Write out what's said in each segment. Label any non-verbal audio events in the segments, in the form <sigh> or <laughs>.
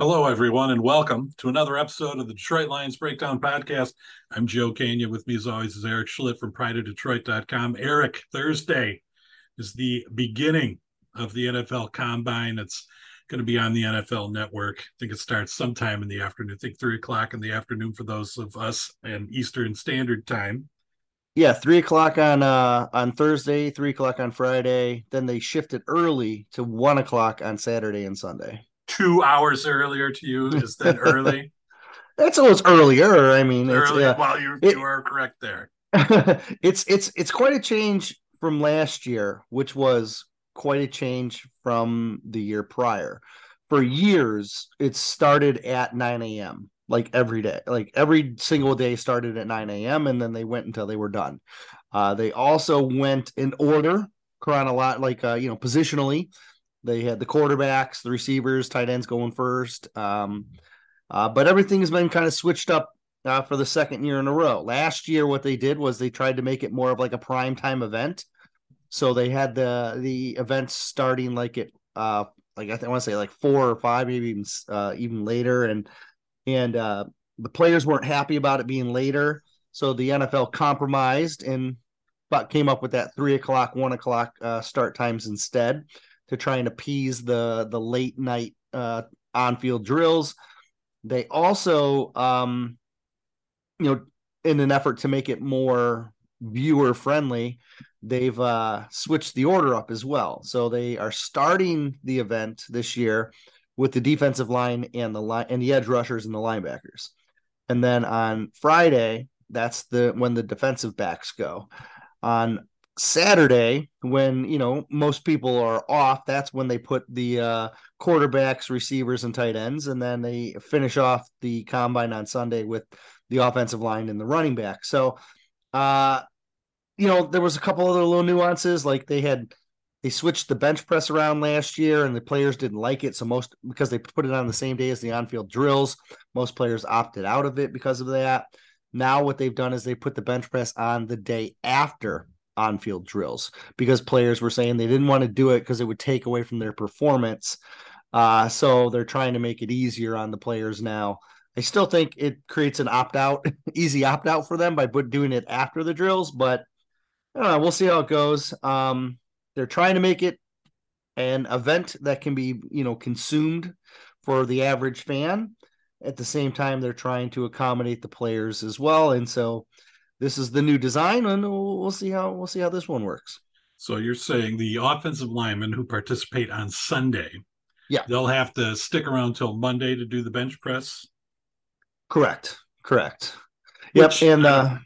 Hello, everyone, and welcome to another episode of the Detroit Lions Breakdown Podcast. I'm Joe Kania. With me, as always, is Eric Schlitt from PrideOfDetroit.com. Eric, Thursday is the beginning of the NFL Combine. It's going to be on the NFL Network. I think it starts sometime in the afternoon. I think three o'clock in the afternoon for those of us in Eastern Standard Time. Yeah, three o'clock on uh on Thursday, three o'clock on Friday. Then they shifted early to one o'clock on Saturday and Sunday. Two hours earlier to you is that early? <laughs> That's almost earlier. I mean, early. uh, well, you it- you are correct there. <laughs> it's it's it's quite a change from last year, which was quite a change from the year prior. For years, it started at 9 a.m. like every day, like every single day started at 9 a.m. and then they went until they were done. Uh, they also went in order, chronological, like uh, you know, positionally. They had the quarterbacks, the receivers, tight ends going first. Um, uh, but everything has been kind of switched up uh, for the second year in a row. Last year, what they did was they tried to make it more of like a prime time event. So they had the the events starting like at uh like I, th- I want to say like four or five, maybe even uh, even later, and and uh, the players weren't happy about it being later. So the NFL compromised and but came up with that three o'clock, one o'clock uh, start times instead to try and appease the the late night uh, on field drills. They also um, you know, in an effort to make it more viewer friendly, they've uh, switched the order up as well. So they are starting the event this year with the defensive line and the line and the edge rushers and the linebackers. And then on Friday, that's the when the defensive backs go. On Saturday, when you know most people are off, that's when they put the uh, quarterbacks, receivers, and tight ends, and then they finish off the combine on Sunday with the offensive line and the running back. So, uh, you know, there was a couple other little nuances, like they had they switched the bench press around last year, and the players didn't like it. So most because they put it on the same day as the on-field drills, most players opted out of it because of that. Now what they've done is they put the bench press on the day after on-field drills because players were saying they didn't want to do it because it would take away from their performance. Uh, so they're trying to make it easier on the players now. I still think it creates an opt out, <laughs> easy opt out for them by doing it after the drills, but know. We'll see how it goes. Um, they're trying to make it an event that can be, you know, consumed for the average fan. At the same time, they're trying to accommodate the players as well, and so this is the new design, and we'll, we'll see how we'll see how this one works. So you're saying the offensive linemen who participate on Sunday, Yeah. they'll have to stick around till Monday to do the bench press. Correct. Correct. Which, yep. And uh,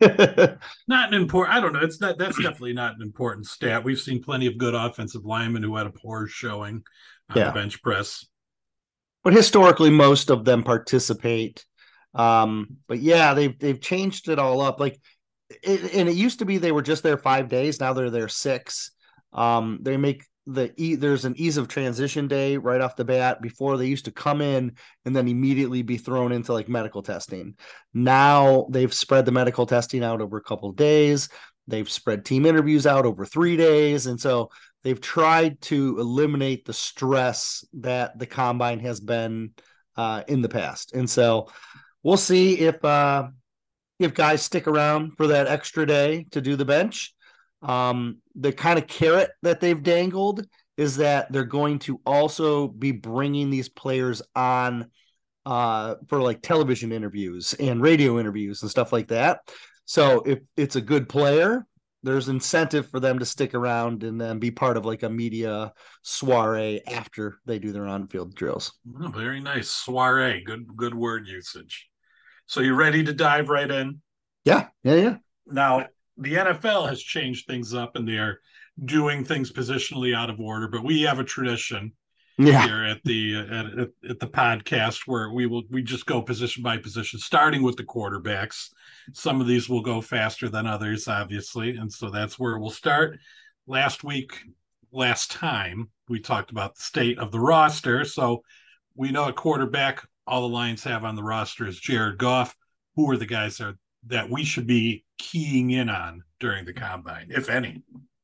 <laughs> Not an important. I don't know. It's not. That's definitely not an important stat. We've seen plenty of good offensive linemen who had a poor showing on Yeah. the bench press. but historically most of them participate um but yeah they've they've changed it all up. Like it, and it used to be they were just there five days. Now they're there six. Um they make the e there's an ease of transition day right off the bat before they used to come in and then immediately be thrown into like medical testing. Now they've spread the medical testing out over a couple of days. They've spread team interviews out over three days. And so they've tried to eliminate the stress that the combine has been uh, in the past. And so we'll see if uh, if guys stick around for that extra day to do the bench. Um, the kind of carrot that they've dangled is that they're going to also be bringing these players on uh, for like television interviews and radio interviews and stuff like that. So if it's a good player, there's incentive for them to stick around and then be part of like a media soiree after they do their on-field drills. Oh, very nice soiree. Good, good word usage. So you're ready to dive right in? Yeah, yeah, yeah. Now the NFL has changed things up, and they are doing things positionally out of order. But we have a tradition Yeah. here at the at, at, at the podcast where we will we just go position by position starting with the quarterbacks some of these will go faster than others obviously and so that's where we'll start last week last time we talked about the state of the roster so we know a quarterback all the lions have on the roster is jared goff who are the guys that, that we should be keying in on during the combine if any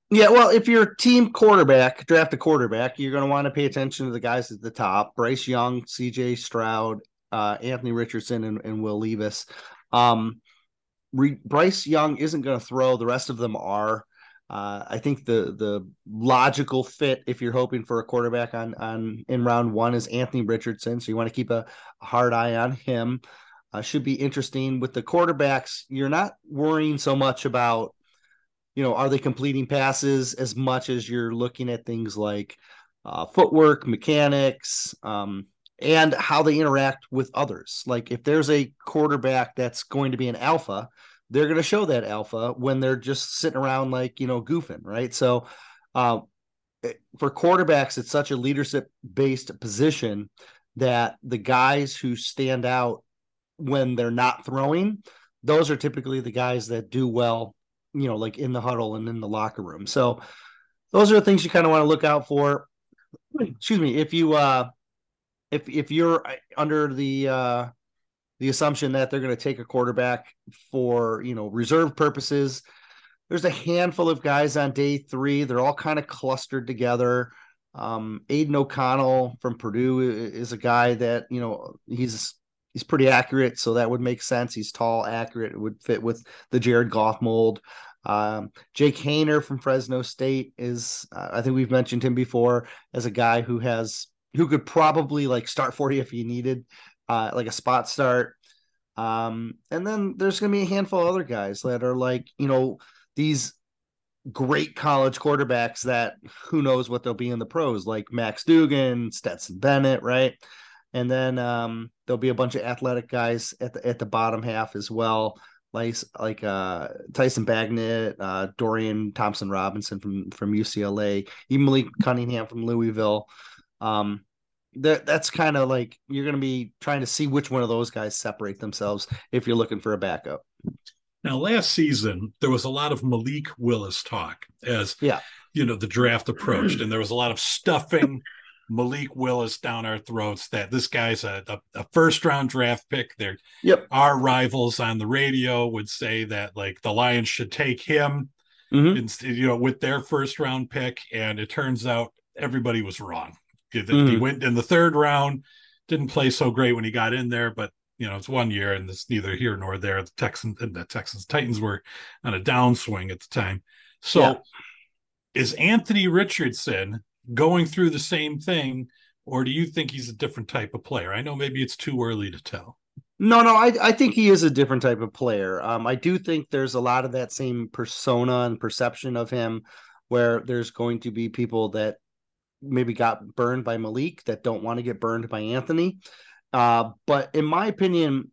Yeah, well, if you're team quarterback, draft a quarterback, you're going to want to pay attention to the guys at the top: Bryce Young, C.J. Stroud, uh, Anthony Richardson, and, and Will Levis. Um, Re- Bryce Young isn't going to throw; the rest of them are. Uh, I think the the logical fit, if you're hoping for a quarterback on on in round one, is Anthony Richardson. So you want to keep a, hard eye on him. Uh, should be interesting with the quarterbacks. You're not worrying so much about, you know, are they completing passes as much as you're looking at things like uh, footwork, mechanics, um, and how they interact with others. Like if there's a quarterback that's going to be an alpha, they're going to show that alpha when they're just sitting around like you know goofing right? So uh, for quarterbacks it's such a leadership based position that the guys who stand out when they're not throwing those are typically the guys that do well you know like in the huddle and in the locker room. So those are the things you kind of want to look out for. Excuse me if you uh if if you're under the uh the assumption that they're going to take a quarterback for you know reserve purposes. There's a handful of guys on day three. They're all kind of clustered together. Um, Aidan O'Connell from Purdue is a guy that you know he's he's pretty accurate, so that would make sense. He's tall, accurate, it would fit with the Jared Goff mold. Um, Jake Haener from Fresno State is, uh, I think we've mentioned him before as a guy who has who could probably like start for you if you needed uh, like a spot start. Um, and then there's going to be a handful of other guys that are like, you know, these great college quarterbacks that who knows what they'll be in the pros, like Max Duggan, Stetson Bennett, right? And then um, there'll be a bunch of athletic guys at the at the bottom half as well, like like uh, Tyson Bagent, uh, Dorian Thompson Robinson from from UCLA, even Malik Cunningham from Louisville. Um, that that's kind of like you're going to be trying to see which one of those guys separate themselves if you're looking for a backup. Now, last season there was a lot of Malik Willis talk as yeah, you know, the draft approached, and there was a lot of stuffing Malik Willis down our throats that this guy's a, a, a first round draft pick. There, yep. Our rivals on the radio would say that like the Lions should take him, mm-hmm. instead, you know, with their first round pick, and it turns out everybody was wrong. Mm-hmm. He went in the third round, didn't play so great when he got in there, but you know, it's one year and it's neither here nor there. The Texans and the Texans Titans were on a downswing at the time. So yeah. is Anthony Richardson going through the same thing, or do you think he's a different type of player? I know maybe it's too early to tell. No, no, I, I think he is a different type of player. Um, I do think there's a lot of that same persona and perception of him where there's going to be people that maybe got burned by Malik that don't want to get burned by Anthony. Uh, but in my opinion,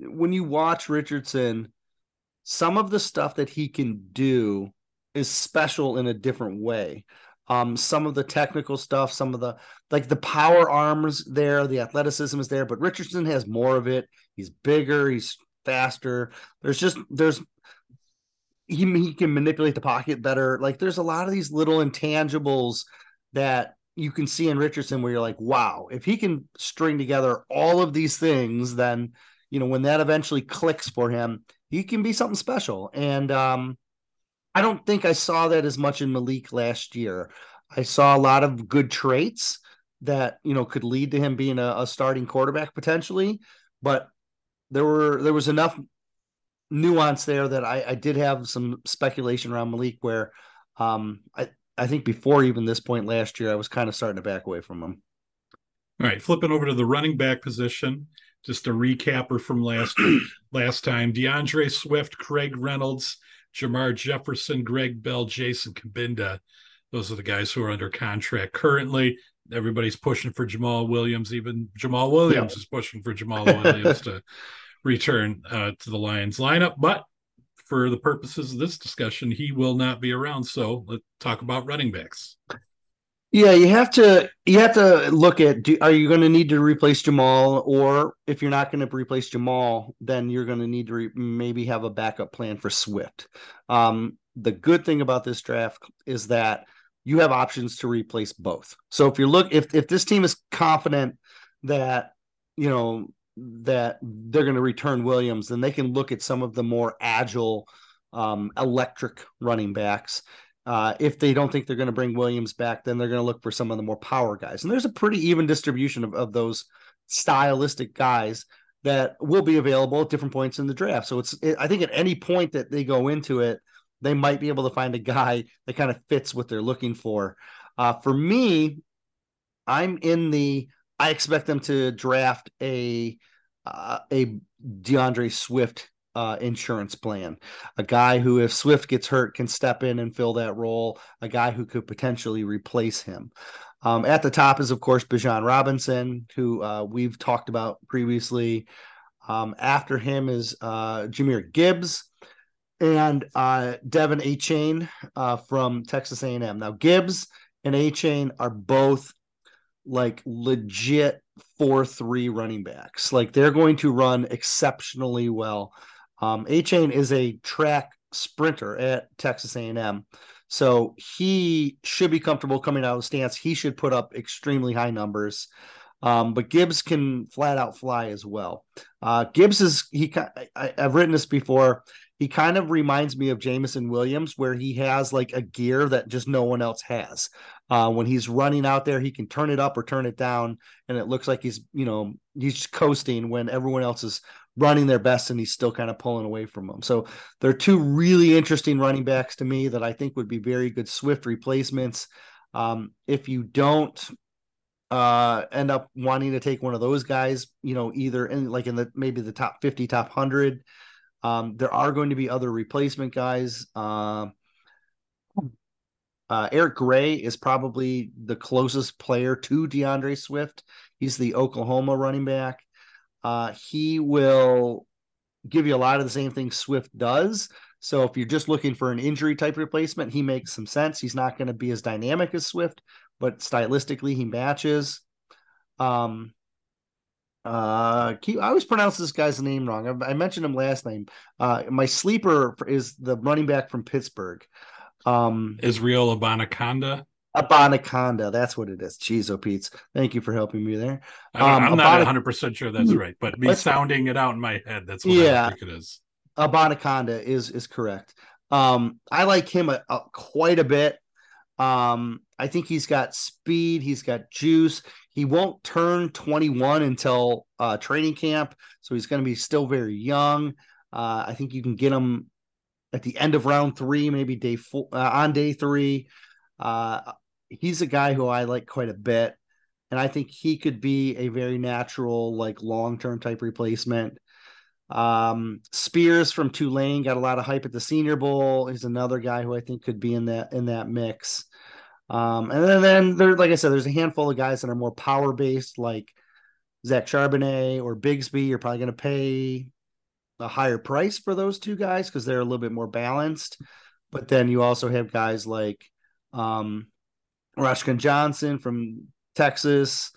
when you watch Richardson, some of the stuff that he can do is special in a different way. Um, some of the technical stuff, some of the like the power arms there, the athleticism is there, but Richardson has more of it. He's bigger, he's faster. There's just there's he, he can manipulate the pocket better. Like there's a lot of these little intangibles that you can see in Richardson where you're like, wow, if he can string together all of these things, then you know when that eventually clicks for him, he can be something special. And um, I don't think I saw that as much in Malik last year. I saw a lot of good traits that you know could lead to him being a, a starting quarterback potentially, but there were there was enough nuance there that I, I did have some speculation around Malik where um, I, I think before even this point last year, I was kind of starting to back away from him. All right, flipping over to the running back position, just a recapper from last <clears throat> last time: D'Andre Swift, Craig Reynolds, Jermar Jefferson, Greg Bell, Jason Cabinda. Those are the guys who are under contract currently. Everybody's pushing for Jamal Williams. Even Jamal Williams yeah. is pushing for Jamal Williams <laughs> to return uh, to the Lions lineup. But for the purposes of this discussion, he will not be around. So let's talk about running backs. Yeah, you have to you have to look at do, are you going to need to replace Jamal or if you're not going to replace Jamal, then you're going to need to re, maybe have a backup plan for Swift. Um, the good thing about this draft is that you have options to replace both. So if you look if if this team is confident that you know that they're going to return Williams, then they can look at some of the more agile, um, electric running backs Uh, if they don't think they're going to bring Williams back, then they're going to look for some of the more power guys. And there's a pretty even distribution of, of those stylistic guys that will be available at different points in the draft. So it's, it, I think at any point that they go into it, they might be able to find a guy that kind of fits what they're looking for. Uh, for me, I'm in the, I expect them to draft a, uh, a D'Andre Swift uh, insurance plan. A guy who, if Swift gets hurt, can step in and fill that role. A guy who could potentially replace him. Um, at the top is, of course, Bijan Robinson, who uh, we've talked about previously. Um, after him is uh, Jahmyr Gibbs and uh, De'Von Achane uh, from Texas A&M. Now, Gibbs and Achane are both like legit four three running backs. Like they're going to run exceptionally well. Um, Achane is a track sprinter at Texas A&M. So he should be comfortable coming out of the stance. He should put up extremely high numbers. Um, but Gibbs can flat out fly as well. Uh, Gibbs is he. I, have written this before. He kind of reminds me of Jameson Williams, where he has like a gear that just no one else has. Uh, when he's running out there, he can turn it up or turn it down, and it looks like he's you know he's coasting when everyone else is running their best and he's still kind of pulling away from them. So they're two really interesting running backs to me that I think would be very good Swift replacements. Um, if you don't uh, end up wanting to take one of those guys, you know, either in like in the maybe the top 50, top 100, um, there are going to be other replacement guys. Uh, uh, Eric Gray is probably the closest player to D'Andre Swift. He's the Oklahoma running back. Uh, he will give you a lot of the same things Swift does. So if you're just looking for an injury type replacement, he makes some sense. He's not going to be as dynamic as Swift, but stylistically he matches. Um, uh, keep, I always pronounce this guy's name wrong. I, I mentioned him last name. Uh, my sleeper is the running back from Pittsburgh. Um, Israel Abanikanda. Abanikanda. That's what it is. Cheese o Pete's. Thank you for helping me there. Um, I'm not 100 percent sure that's right, but me sounding it out in my head, that's what yeah, I think it is. Abanikanda is is correct. Um, I like him a, a, quite a bit. Um, I think he's got speed. He's got juice. He won't turn 21 until uh, training camp, so he's going to be still very young. Uh, I think you can get him at the end of round three, maybe day four uh, on day three. Uh, he's a guy who I like quite a bit. And I think he could be a very natural, like long term type replacement. Um, Spears from Tulane got a lot of hype at the Senior Bowl. He's another guy who I think could be in that in that mix. Um, and then, then there, like I said, there's a handful of guys that are more power based, like Zach Charbonnet or Bigsby. You're probably going to pay a higher price for those two guys because they're a little bit more balanced. But then you also have guys like um, Roschon Johnson from Texas,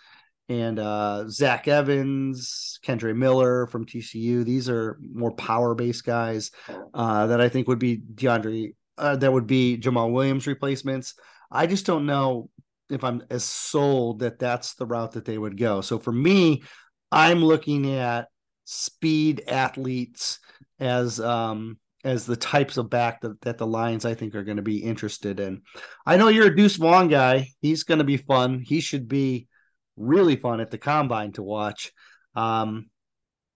and uh, Zach Evans, Kendre Miller from TCU. These are more power based guys uh, that I think would be D'Andre, uh, that would be Jamal Williams replacements. I just don't know if I'm as sold that that's the route that they would go. So for me, I'm looking at speed athletes as um, as the types of back that, that the Lions I think are going to be interested in. I know you're a Deuce Vaughn guy. He's going to be fun. He should be really fun at the combine to watch. Um,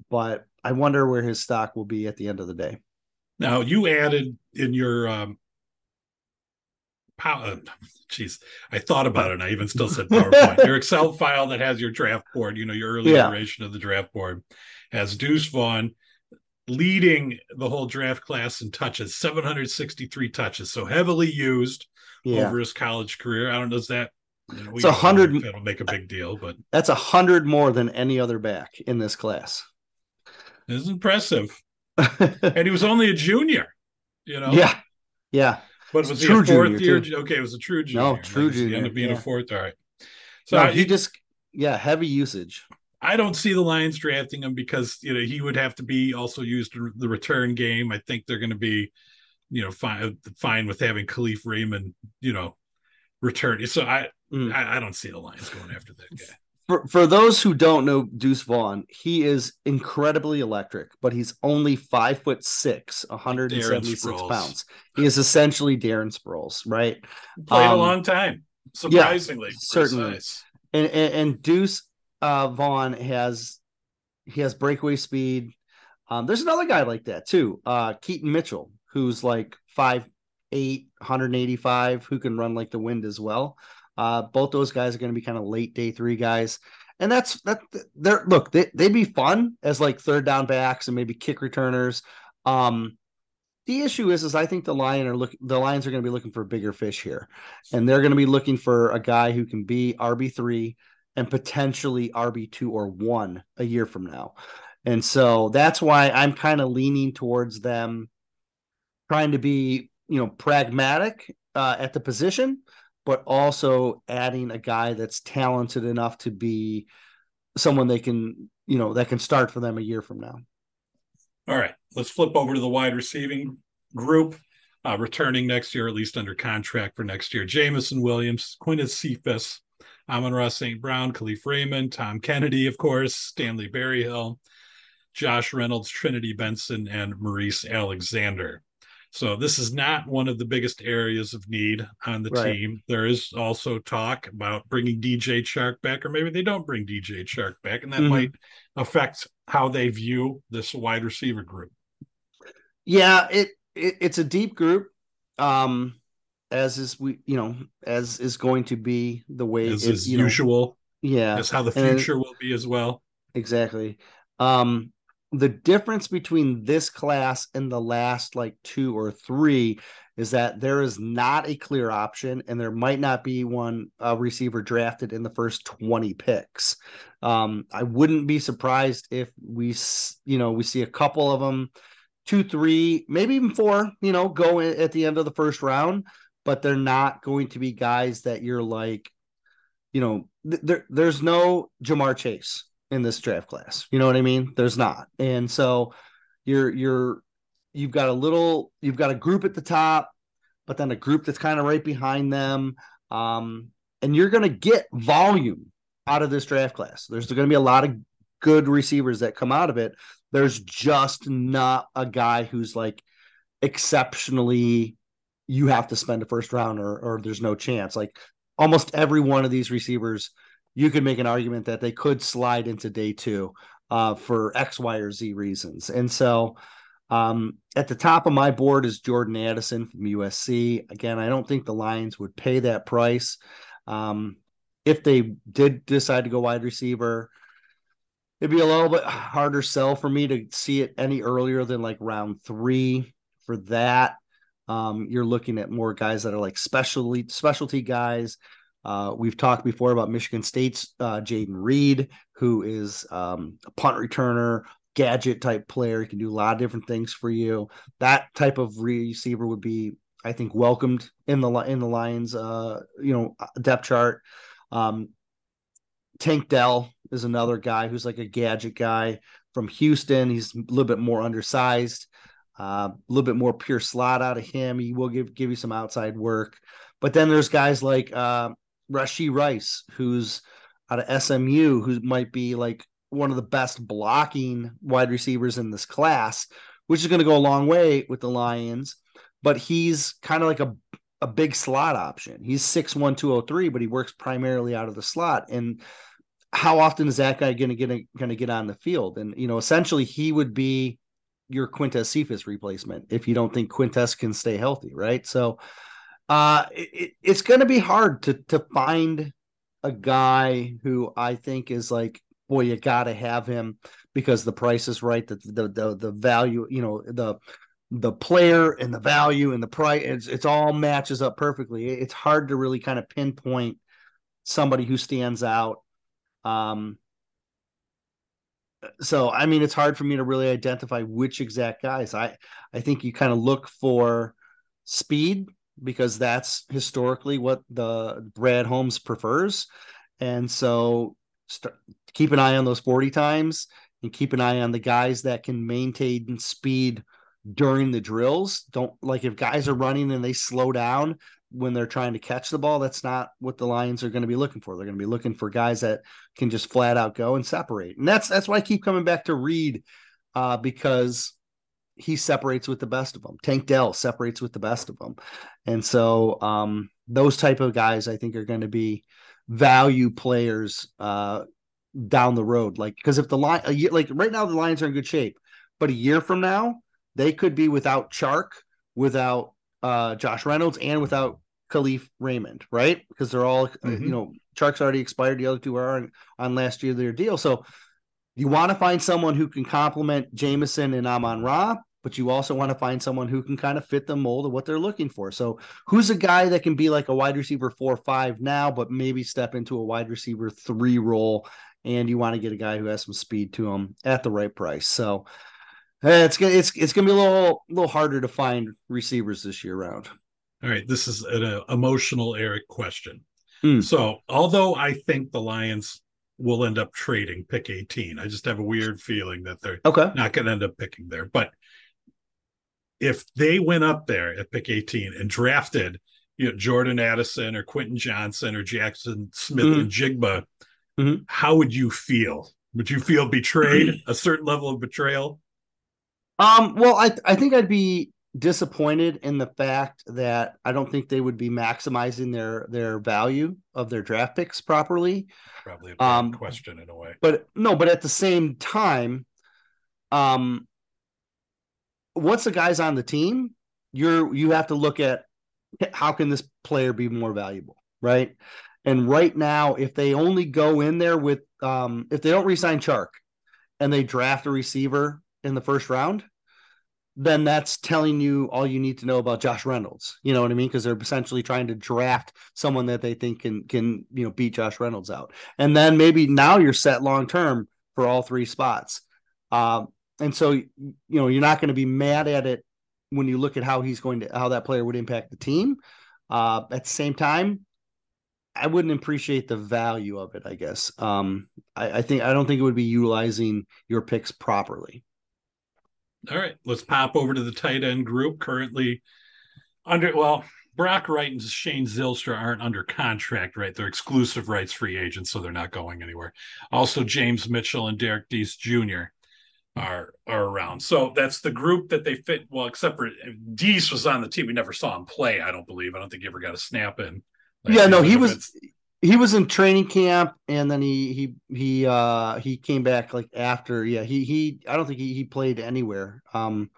but I wonder where his stock will be at the end of the day. Now you added in your um power jeez, I thought about it and I even still said PowerPoint. your <laughs> Excel file that has your draft board, you know, your early yeah. iteration of the draft board has Deuce Vaughn leading the whole draft class in touches 763 touches so heavily used yeah. over his college career i don't know does that you know, it's a hundred it'll make a big deal but that's a hundred more than any other back in this class it's impressive <laughs> and he was only a junior you know yeah yeah but it was he a fourth year too. okay it was a true junior no true junior he ended up being yeah. a fourth all right so no, he, he just yeah heavy usage I don't see the Lions drafting him because you know he would have to be also used in the return game. I think they're going to be, you know, fine fine with having Kalif Raymond, you know, return. So I, mm. I, I don't see the Lions going after that guy. For, for those who don't know Deuce Vaughn, he is incredibly electric, but he's only five foot six, 176 pounds. He is essentially Darren Sproles, right? Played um, a long time, surprisingly. Yeah, certainly. And, and, and Deuce uh, Vaughn has he has breakaway speed. Um, there's another guy like that too, uh, Keaton Mitchell, who's like five eight, 185, who can run like the wind as well. Uh, both those guys are going to be kind of late day three guys. And that's that they're look, they, they'd be fun as like third down backs and maybe kick returners. Um, the issue is, is I think the lion are look the lions are going to be looking for bigger fish here, and they're going to be looking for a guy who can be RB three and potentially RB two or one a year from now. And so that's why I'm kind of leaning towards them trying to be, you know, pragmatic uh, at the position, but also adding a guy that's talented enough to be someone they can, you know, that can start for them a year from now. All right, let's flip over to the wide receiving group. Uh, returning next year, at least under contract for next year. Jameson Williams, Quintez Cephus, Amon-Ra St. Brown, Kalif Raymond, Tom Kennedy, of course, Stanley Berryhill, Josh Reynolds, Trinity Benson, and Maurice Alexander. So this is not one of the biggest areas of need on the right. team. There is also talk about bringing DJ Chark back, or maybe they don't bring DJ Chark back, and that mm-hmm. might affect how they view this wide receiver group. Yeah, it, it it's a deep group, um, as is we you know as is going to be the way as is usual. Know, yeah, that's how the future it, will be as well. Exactly. Um, the difference between this class and the last like two or three is that there is not a clear option and there might not be one uh, receiver drafted in the first 20 picks. Um, i wouldn't be surprised if we you know we see a couple of them two three maybe even four you know go at the end of the first round but they're not going to be guys that you're like you know th- there, there's no ja'marr chase in this draft class. You know what I mean? There's not. And so you're you're you've got a little you've got a group at the top, but then a group that's kind of right behind them. Um, and you're going to get volume out of this draft class. There's going to be a lot of good receivers that come out of it. There's just not a guy who's like exceptionally you have to spend a first round or or there's no chance. Like almost every one of these receivers you could make an argument that they could slide into day two uh, for X, Y, or Z reasons. And so um, at the top of my board is Jordan Addison from USC. Again, I don't think the Lions would pay that price. Um, if they did decide to go wide receiver, it'd be a little bit harder sell for me to see it any earlier than like round three for that. Um, you're looking at more guys that are like specialty specialty guys uh, we've talked before about Michigan State's uh, Jayden Reed, who is um, a punt returner, gadget type player. He can do a lot of different things for you. That type of receiver would be, I think, welcomed in the in the Lions, uh, you know, depth chart. Um, Tank Dell is another guy who's like a gadget guy from Houston. He's a little bit more undersized, uh, a little bit more pure slot out of him. He will give give you some outside work. But then there's guys like uh, Rashee Rice, who's out of SMU, who might be like one of the best blocking wide receivers in this class, which is going to go a long way with the Lions. But he's kind of like a, a big slot option. He's 6'1, 203, but he works primarily out of the slot. And how often is that guy going to get going to get on the field? And you know, essentially, he would be your Quintez Cephus replacement if you don't think Quintez can stay healthy, right? So uh, it, it's going to be hard to to find a guy who I think is like, boy, you got to have him because the price is right. The, the the the value, you know, the the player and the value and the price, it's it's all matches up perfectly. It's hard to really kind of pinpoint somebody who stands out. Um, so I mean, it's hard for me to really identify which exact guys. I I think you kind of look for speed because that's historically what the Brad Holmes prefers. And so start, keep an eye on those 40 times and keep an eye on the guys that can maintain speed during the drills. Don't like if guys are running and they slow down, when they're trying to catch the ball, that's not what the Lions are going to be looking for. They're going to be looking for guys that can just flat out go and separate. And that's that's why I keep coming back to Reed uh, because he separates with the best of them. Tank Dell separates with the best of them. And so um, those type of guys I think are going to be value players uh, down the road. Like because if the line a year, like right now the Lions are in good shape, but a year from now they could be without Chark, without uh, Josh Reynolds, and without Kalif Raymond, right? Because they're all mm-hmm. you know Chark's already expired. The other two are on, on last year of their deal. So you want to find someone who can complement Jameson and Amon Ra, but you also want to find someone who can kind of fit the mold of what they're looking for. So, who's a guy that can be like a wide receiver four five now, but maybe step into a wide receiver three role? And you want to get a guy who has some speed to him at the right price. So, eh, it's gonna it's it's gonna be a little little harder to find receivers this year round. All right, this is an uh, emotional Eric question. Mm. So, although I think the Lions will end up trading pick 18. I just have a weird feeling that they're okay. not going to end up picking there. But if they went up there at pick 18 and drafted, you know, Jordan Addison or Quentin Johnston or Jackson Smith-Njigba, mm-hmm. mm-hmm. how would you feel? Would you feel betrayed? <clears throat> a certain level of betrayal? Um, well, I I think I'd be disappointed in the fact that I don't think they would be maximizing their their value of their draft picks properly. Probably a um, question in a way. But no, but at the same time, um, once the guy's on the team, you're you have to look at how can this player be more valuable, right? And right now, if they only go in there with um, if they don't resign Chark and they draft a receiver in the first round, then that's telling you all you need to know about Josh Reynolds. You know what I mean? Because they're essentially trying to draft someone that they think can can you know beat Josh Reynolds out, and then maybe now you're set long term for all three spots. Um, and so you know you're not going to be mad at it when you look at how he's going to how that player would impact the team. Uh, at the same time, I wouldn't appreciate the value of it. I guess um, I, I think I don't think it would be utilizing your picks properly. All right, let's pop over to the tight end group currently under well. Brock Wright and Shane Zylstra aren't under contract, right? They're exclusive rights free agents, so they're not going anywhere. Also, James Mitchell and Derrick Deese Jr are are around. So that's the group that they fit. Well, except for Deese was on the team. We never saw him play. I don't believe. I don't think he ever got a snap in. yeah, no, he was he was in training camp, and then he he he uh he came back like after. Yeah, he he. I don't think he he played anywhere. Um.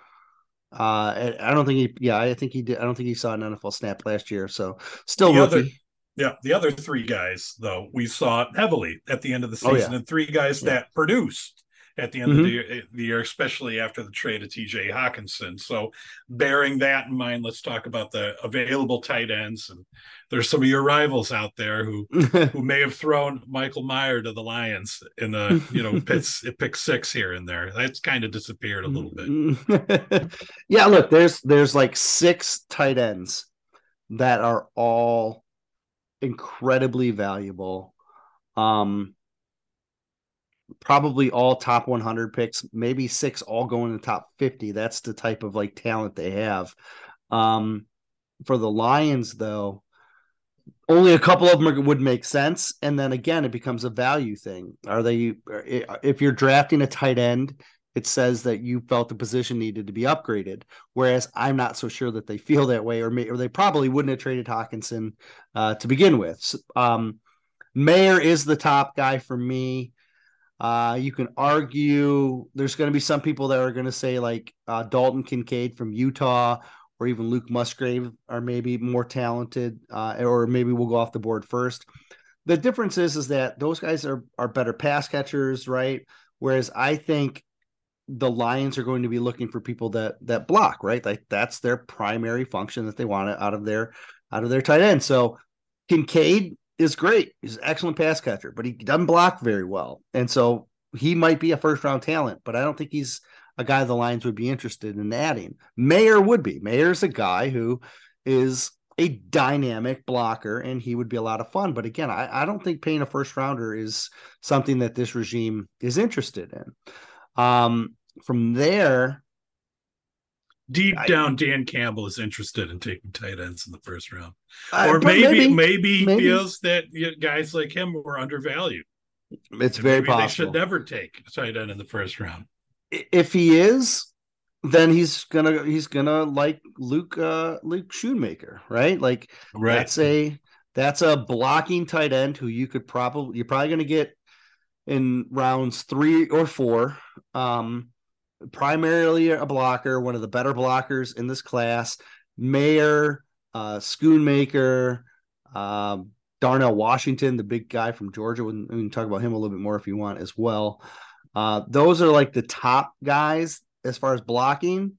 Uh, I don't think he. Yeah, I think he did. I don't think he saw an NFL snap last year. So still the rookie. Other, yeah, the other three guys though we saw heavily at the end of the season, oh, yeah. and three guys yeah. that produced at the end mm-hmm. of the year, the year, especially after the trade of TJ Hockenson. So, bearing that in mind, let's talk about the available tight ends. And there's some of your rivals out there who <laughs> who may have thrown Michael Mayer to the Lions in the you know <laughs> picks pick six here and there. That's kind of disappeared a little bit. <laughs> yeah, look, there's there's like six tight ends that are all incredibly valuable. Um, probably all top 100 picks, maybe six all going in the top 50. That's the type of like talent they have. Um, for the Lions, though, only a couple of them would make sense. And then again, it becomes a value thing. Are they, if you're drafting a tight end, it says that you felt the position needed to be upgraded. Whereas I'm not so sure that they feel that way, or, may, or they probably wouldn't have traded Hockenson uh, to begin with. Um, Mayer is the top guy for me. Uh, you can argue there's going to be some people that are going to say like uh, Dalton Kincaid from Utah or even Luke Musgrave are maybe more talented, uh, or maybe we'll go off the board first. The difference is is that those guys are are better pass catchers, right? Whereas I think the Lions are going to be looking for people that that block, right? Like that's their primary function that they want out of their out of their tight end. So Kincaid is great. He's an excellent pass catcher, but he doesn't block very well. And so he might be a first round talent, but I don't think he's a guy the Lions would be interested in adding. Mayer would be. Mayer's a guy who is a dynamic blocker and he would be a lot of fun. But again, I, I don't think paying a first rounder is something that this regime is interested in. Um, from there, deep I- down, Dan Campbell is interested in taking tight ends in the first round, Uh, or but maybe maybe, he maybe. feels that guys like him were undervalued. it's very maybe They should never take a tight end in the first round. if he is, then he's gonna he's gonna like Luke uh Luke Schoonmaker, right? Like Right. that's a that's a blocking tight end who you could probably you're probably gonna get in rounds three or four. Um primarily a blocker, one of the better blockers in this class. Mayer, uh Schoonmaker, um Darnell Washington, the big guy from Georgia. We can, talk about him a little bit more if you want as well. Uh, those are like the top guys as far as blocking.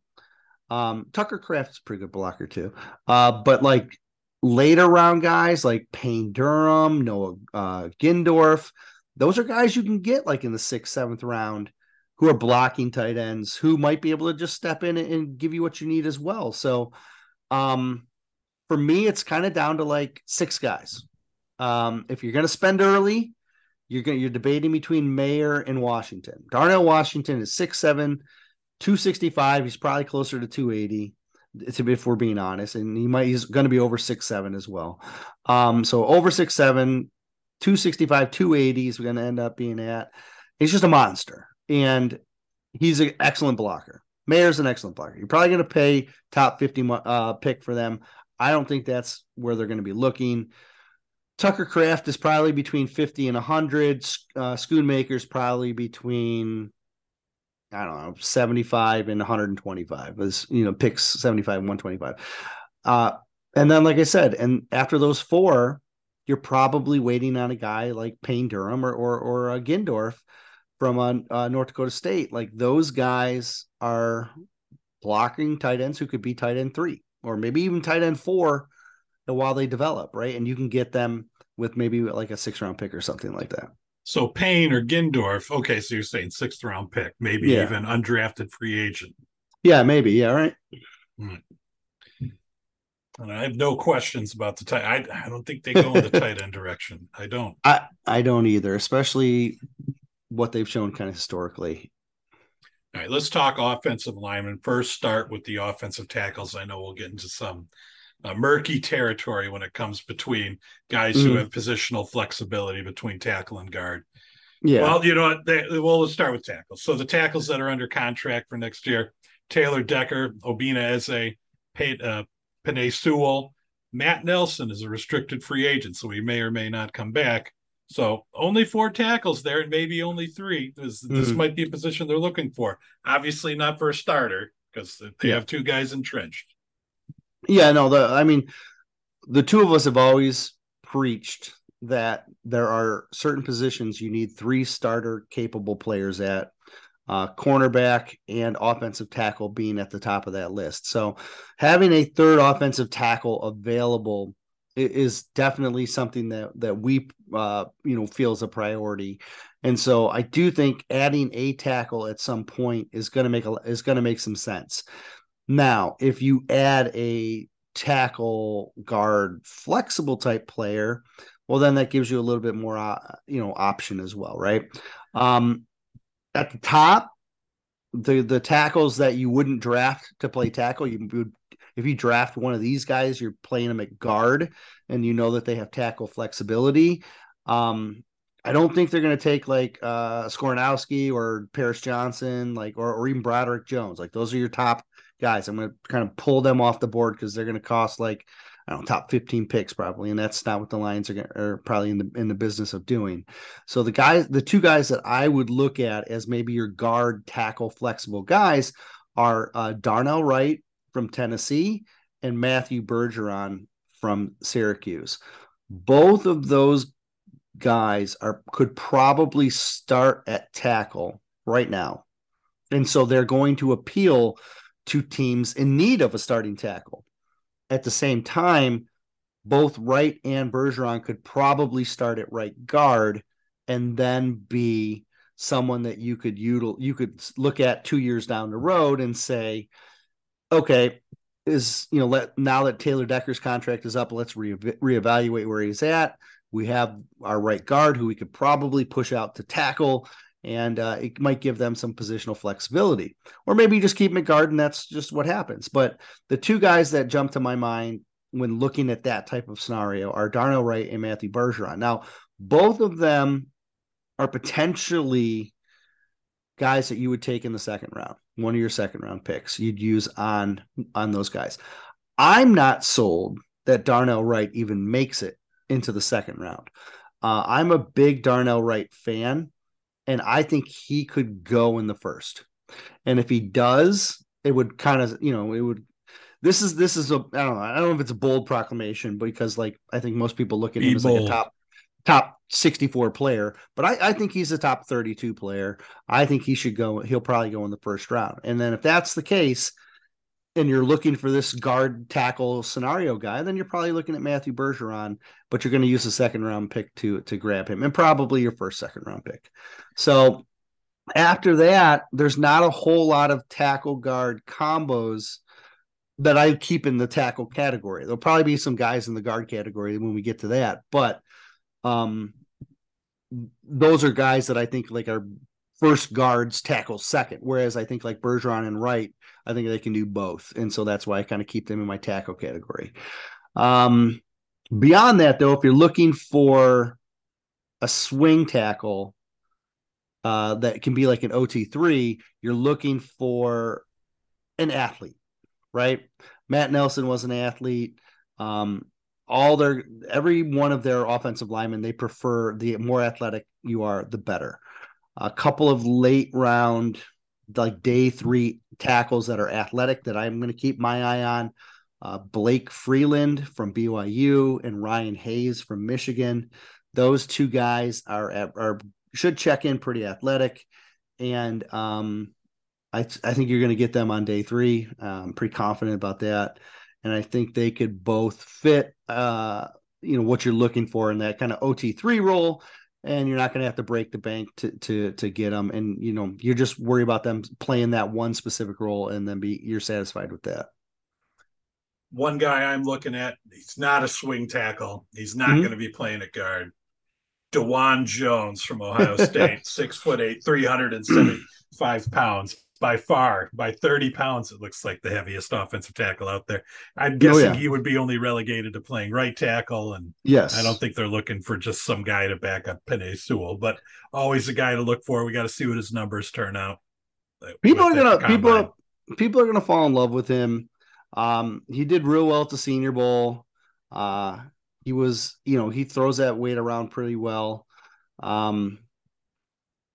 Um, Tucker Kraft is a pretty good blocker too. Uh, but like later round guys like Payne Durham, Noah uh, Gindorf, those are guys you can get like in the sixth, seventh round who are blocking tight ends who might be able to just step in and give you what you need as well. So, um, for me, it's kind of down to like six guys. Um, if you're going to spend early, you're going you're debating between Mayer and Washington. Darnell Washington is 6'7, 265. He's probably closer to 280 if we're being honest. And he might he's going to be over six seven as well. Um, so over six seven, 265, 280 is going to end up being at. He's just a monster. And he's an excellent blocker. Mayer's an excellent blocker. You're probably going to pay top 50 uh, pick for them. I don't think that's where they're going to be looking. Tucker Kraft is probably between 50 and 100. Uh, Schoonmaker's probably between, I don't know, 75 and 125. As you know, picks 75 and 125. Uh, and then, like I said, and after those four, you're probably waiting on a guy like Payne Durham or or, or uh, Gindorf from uh, uh, North Dakota State. Like those guys are blocking tight ends who could be tight end three or maybe even tight end four while they develop, right? And you can get them with maybe like a six round pick or something like that. So Payne or Gindorf. Okay, so you're saying sixth round pick, maybe Yeah. even undrafted free agent. Yeah, maybe. Yeah, right. And I have no questions about the tight. I I don't think they go in the <laughs> tight end direction. I don't. I I don't either, especially what they've shown kind of historically. All right, let's talk offensive linemen. First, start with the offensive tackles. I know we'll get into some uh, murky territory when it comes between guys who Mhm. have positional flexibility between tackle and guard. Yeah. Well, you know what? They, well, let's start with tackles. So the tackles that are under contract for next year: Taylor Decker, Obinna Eze, Pate, uh, Penei Sewell, Matt Nelson is a restricted free agent, so he may or may not come back. So only four tackles there, and maybe only three. This, this Mhm. might be a position they're looking for. Obviously, not for a starter because they Yeah. have two guys entrenched. Yeah, no, the I mean, the two of us have always preached that there are certain positions you need three starter capable players at uh, cornerback and offensive tackle being at the top of that list. So having a third offensive tackle available is definitely something that that we uh, you know feel is a priority. And so I do think adding a tackle at some point is going to make a is going to make some sense. Now, if you add a tackle guard flexible type player, well then that gives you a little bit more uh, you know option as well, right? Um at the top, the the tackles that you wouldn't draft to play tackle, you would if you draft one of these guys, you're playing them at guard and you know that they have tackle flexibility. Um I don't think they're going to take like uh Skoronski or Paris Johnson, like or, or even Broderick Jones. Like those are your top guys. I'm going to kind of pull them off the board because they're going to cost like I don't know, top 15 picks probably, and that's not what the Lions are, are probably in the in the business of doing. So the guys, the two guys that I would look at as maybe your guard tackle flexible guys are uh, Darnell Wright from Tennessee and Matthew Bergeron from Syracuse. Both of those guys are could probably start at tackle right now, and so they're going to appeal to teams in need of a starting tackle. At the same time, both Wright and Bergeron could probably start at right guard and then be someone that you could util- you could look at two years down the road and say, okay, is you know let now that Taylor Decker's contract is up, let's re- reevaluate where he's at. We have our right guard who we could probably push out to tackle, and uh, it might give them some positional flexibility. Or maybe just keep McGard, and that's just what happens. But the two guys that jump to my mind when looking at that type of scenario are Darnell Wright and Matthew Bergeron. Now, both of them are potentially guys that you would take in the second round, one of your second round picks you'd use on on those guys. I'm not sold that Darnell Wright even makes it into the second round. Uh, I'm a big Darnell Wright fan, and I think he could go in the first. And if he does, it would kind of, you know, it would. This is this is a I don't know I don't know if it's a bold proclamation because like I think most people look at Be him as bold. like a top top 64 player, but I, I think he's a top 32 player. I think he should go. He'll probably go in the first round. And then if that's the case, and you're looking for this guard tackle scenario guy, then you're probably looking at Matthew Bergeron, but you're going to use a second round pick to to grab him, and probably your first second round pick. So after that, there's not a whole lot of tackle guard combos that I keep in the tackle category. There'll probably be some guys in the guard category when we get to that, but um, those are guys that I think like are first guards tackle second. Whereas I think like Bergeron and Wright, I think they can do both, and so that's why I kind of keep them in my tackle category. Um, beyond that, though, if you're looking for a swing tackle uh, that can be like an OT three, you're looking for an athlete, right? Matt Nelson was an athlete. Um, all their every one of their offensive linemen, they prefer the more athletic you are, the better a couple of late round, like day three tackles that are athletic that I'm going to keep my eye on. Uh, Blake Freeland from BYU and Ryan Hayes from Michigan. Those two guys are are should check in pretty athletic, and um, I I think you're going to get them on day three. I'm pretty confident about that, and I think they could both fit. Uh, you know what you're looking for in that kind of OT three role, and you're not going to have to break the bank to to to get them and you know you're just worried about them playing that one specific role and then be you're satisfied with that one guy i'm looking at he's not a swing tackle he's not mm-hmm. going to be playing at guard Dawand Jones from Ohio State, <laughs> six foot eight, 375 pounds by far by 30 pounds it looks like the heaviest offensive tackle out there. I'm guessing oh, yeah. he would be only relegated to playing right tackle and yes. i don't think they're looking for just some guy to back up Penei Sewell but always a guy to look for. We got to see what his numbers turn out people are gonna people people are gonna fall in love with him. Um he did real well at the senior bowl. Uh he was you know he throws that weight around pretty well. Um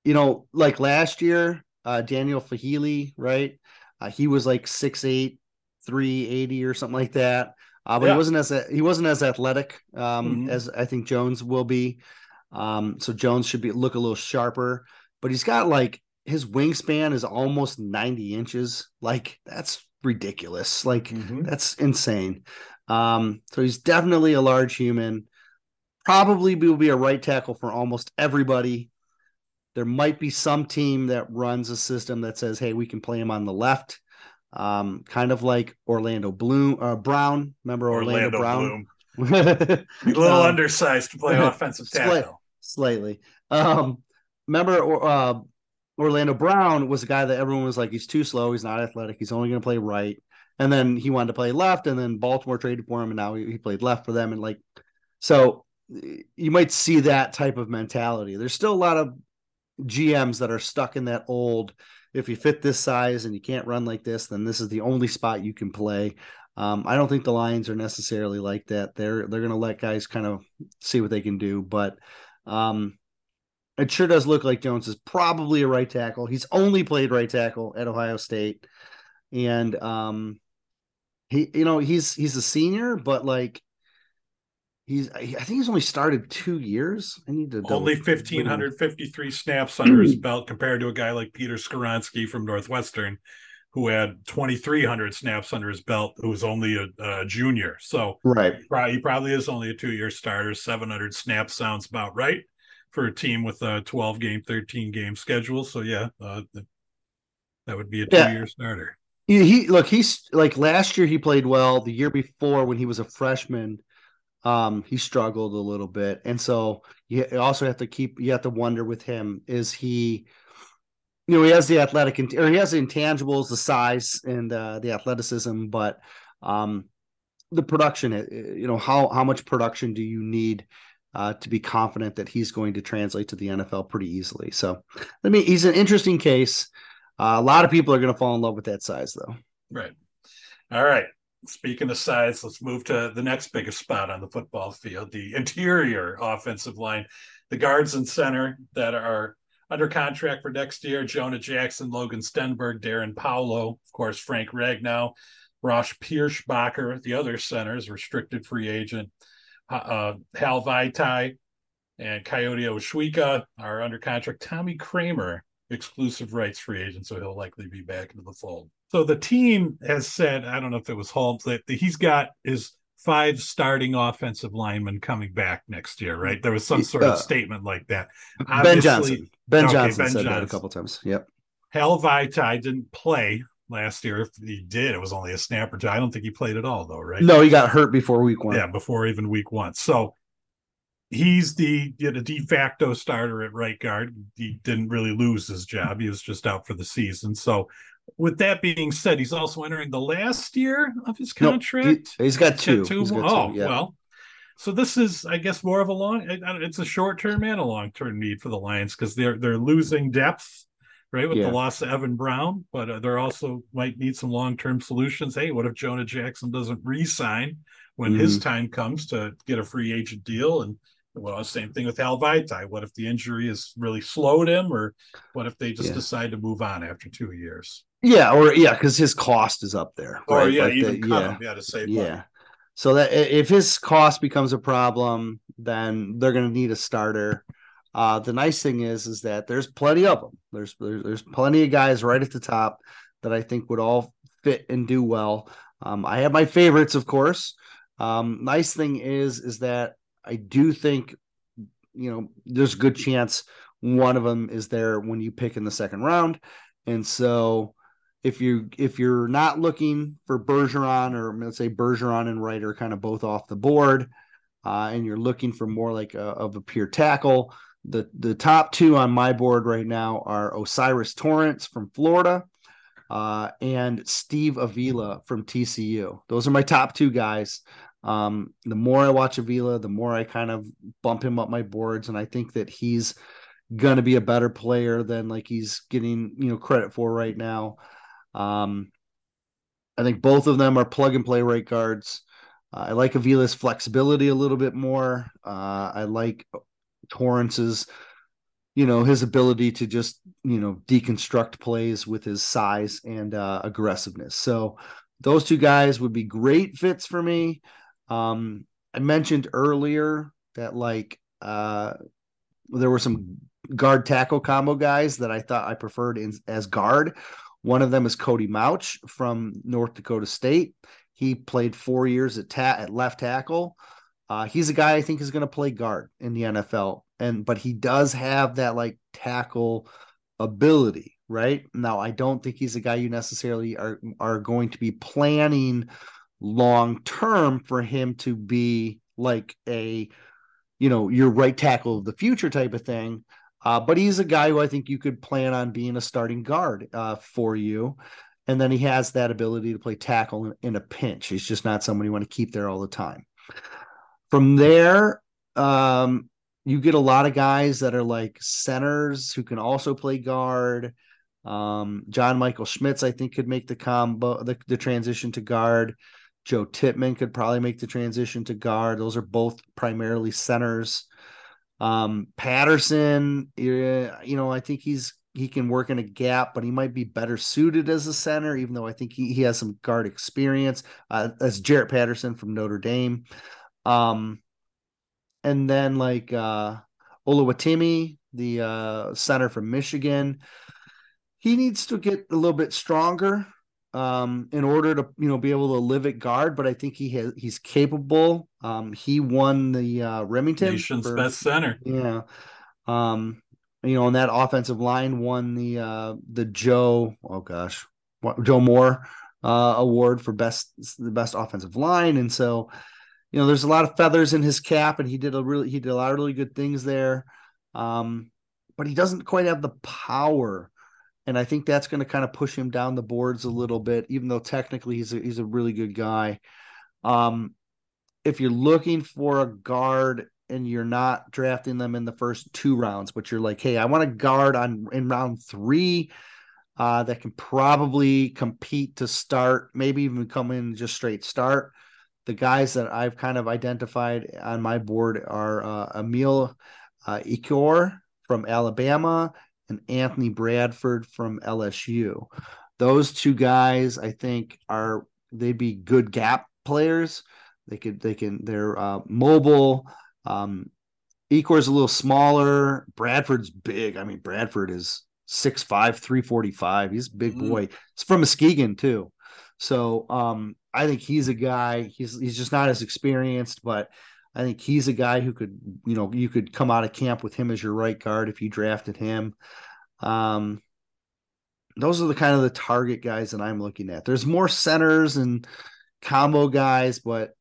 you know like last year uh, Daniel Faalele, right? Uh, he was like 6'8", 380 or something like that. Uh, but yeah. he wasn't as he wasn't as athletic um, mm-hmm. as I think Jones will be. Um, so Jones should be look a little sharper. But he's got like his wingspan is almost 90 inches. Like that's ridiculous. Like mm-hmm. that's insane. Um, so he's definitely a large human. Probably will be a right tackle for almost everybody. There might be some team that runs a system that says, "Hey, we can play him on the left," um, kind of like Orlando Bloom uh, Brown. Remember Orlando, Orlando Brown? <laughs> a little um, undersized to play <laughs> offensive tackle. Slightly. Um, remember uh, Orlando Brown was a guy that everyone was like, he's too slow. He's not athletic. He's only going to play right. And then he wanted to play left, and then Baltimore traded for him, and now he, he played left for them. And like, so you might see that type of mentality. There's still a lot of GMs that are stuck in that old if you fit this size and you can't run like this, then this is the only spot you can play. Um, I don't think the Lions are necessarily like that. They're they're going to let guys kind of see what they can do, but um, it sure does look like Jones is probably a right tackle. He's only played right tackle at Ohio State, and um, he you know he's he's a senior, but like He's I think he's only started two years. I need to only fifteen hundred fifty three snaps under his <clears throat> belt compared to a guy like Peter Skoronski from Northwestern, who had twenty three hundred snaps under his belt, who was only a, a junior. So right, he probably is only a two year starter. Seven hundred snaps sounds about right for a team with a twelve game, thirteen game schedule. So yeah, uh, that would be a two year yeah. starter. He, he look he's like last year he played well. The year before when he was a freshman Um, he struggled a little bit, and so you also have to keep you have to wonder with him is he you know he has the athletic or he has the intangibles the size and uh, the athleticism but um the production uh, you know how how much production do you need uh, to be confident that he's going to translate to the NFL pretty easily? So I mean he's an interesting case. Uh, a lot of people are going to fall in love with that size though. Right. All right speaking of size let's move to the next biggest spot on the football field the interior offensive line the guards and center that are under contract for next year. Jonah Jackson, Logan Stenberg, Darren Paulo, of course, Frank Ragnow, Ross Pierschbacher, the other centers, restricted free agent. Uh, Hal Vaitai and Kayode Awosika are under contract. Tommy Kraemer, exclusive rights free agent, so he'll likely be back into the fold. So the team has said, I don't know if it was Holmes, that he's got his five starting offensive linemen coming back next year, right? There was some sort of uh, statement like that. Obviously, ben Johnson. Ben okay, Johnson ben said Johnson. that a couple times. Yep. Hal Vaitai didn't play last year. If he did, it was only a snap or two. I don't think he played at all, though, right? No, he got hurt before week one. Yeah, before even week one. So he's the you know, de facto starter at right guard. He didn't really lose his job. He was just out for the season. So with that being said, he's also entering the last year of his contract. No, he, has got two. He's got two. oh, yeah. well. So this is, I guess, more of a long. It's a short term and a long term need for the Lions because they're they're losing depth, right, with yeah. the loss of Evan Brown, but uh, they're also might need some long term solutions. Hey, what if Jonah Jackson doesn't re-sign when mm-hmm. his time comes to get a free agent deal and well, same thing with Hal Vaitai. What if the injury has really slowed him, or what if they just yeah. decide to move on after two years? Yeah, or yeah, because his cost is up there. Or right? yeah, like even the, cut yeah, him, yeah, to save yeah. Money. So that if his cost becomes a problem, then they're going to need a starter. Uh, the nice thing is, is that there's plenty of them. There's, there's there's plenty of guys right at the top that I think would all fit and do well. Um, I have my favorites, of course. Um, nice thing is, is that I do think, you know, there's a good chance one of them is there when you pick in the second round, and so if you if you're not looking for Bergeron or let's say Bergeron and Reiter kind of both off the board, uh, and you're looking for more like a, of a pure tackle, the the top two on my board right now are O'Cyrus Torrence from Florida, uh, and Steve Avila from TCU. Those are my top two guys. Um, the more I watch Avila, the more I kind of bump him up my boards, and I think that he's gonna be a better player than like he's getting you know credit for right now. Um, I think both of them are plug and play right guards. Uh, I like Avila's flexibility a little bit more. Uh, I like Torrence's, you know, his ability to just you know deconstruct plays with his size and uh, aggressiveness. So those two guys would be great fits for me. Um, I mentioned earlier that like uh, there were some guard tackle combo guys that I thought I preferred in, as guard. One of them is Cody Mauch from North Dakota State. He played four years at ta- at left tackle. Uh, he's a guy I think is going to play guard in the NFL, and but he does have that like tackle ability, right? Now I don't think he's a guy you necessarily are are going to be planning long term for him to be like a you know your right tackle of the future type of thing. Uh, but he's a guy who i think you could plan on being a starting guard uh, for you. And then he has that ability to play tackle in, in, a pinch. He's just not someone you want to keep there all the time. From there um, you get a lot of guys that are like centers who can also play guard. Um, john michael schmitz i think could make the combo the, the transition to guard Joe Tippmann could probably make the transition to guard. Those are both primarily centers. Um, Patterson, you know, I think he's he can work in a gap, but he might be better suited as a center, even though I think he, he has some guard experience. Uh, that's Jarrett Patterson from Notre Dame. Um, and then like uh, Oluwatimi, the uh, center from Michigan, he needs to get a little bit stronger um, in order to you know be able to live at guard, but I think he has he's capable. Um, he won the uh, Rimington nation's for, best center. Yeah, um, you know, on that offensive line won the uh, the Joe oh gosh Joe Moore uh, award for best the best offensive line, and so you know, there's a lot of feathers in his cap, and he did a really he did a lot of really good things there. Um, but he doesn't quite have the power, and I think that's going to kind of push him down the boards a little bit. Even though technically he's a, he's a really good guy. Um, if you're looking for a guard and you're not drafting them in the first two rounds, but you're like, hey, I want a guard on in round three uh, that can probably compete to start, maybe even come in just straight start. The guys that I've kind of identified on my board are uh, Emil uh, Ekiyor from Alabama and Anthony Bradford from LSU. Those two guys, I think, are they'd be good gap players. They could they can they're uh, mobile. Um, Ekiyor's a little smaller. Bradford's big. I mean, Bradford is 6'5, 345. He's a big mm-hmm. boy. It's from Muskegon too. So um, I think he's a guy. He's he's just not as experienced, but I think he's a guy who could, you know, you could come out of camp with him as your right guard if you drafted him. Um, those are the kind of the target guys that I'm looking at. There's more centers and combo guys, but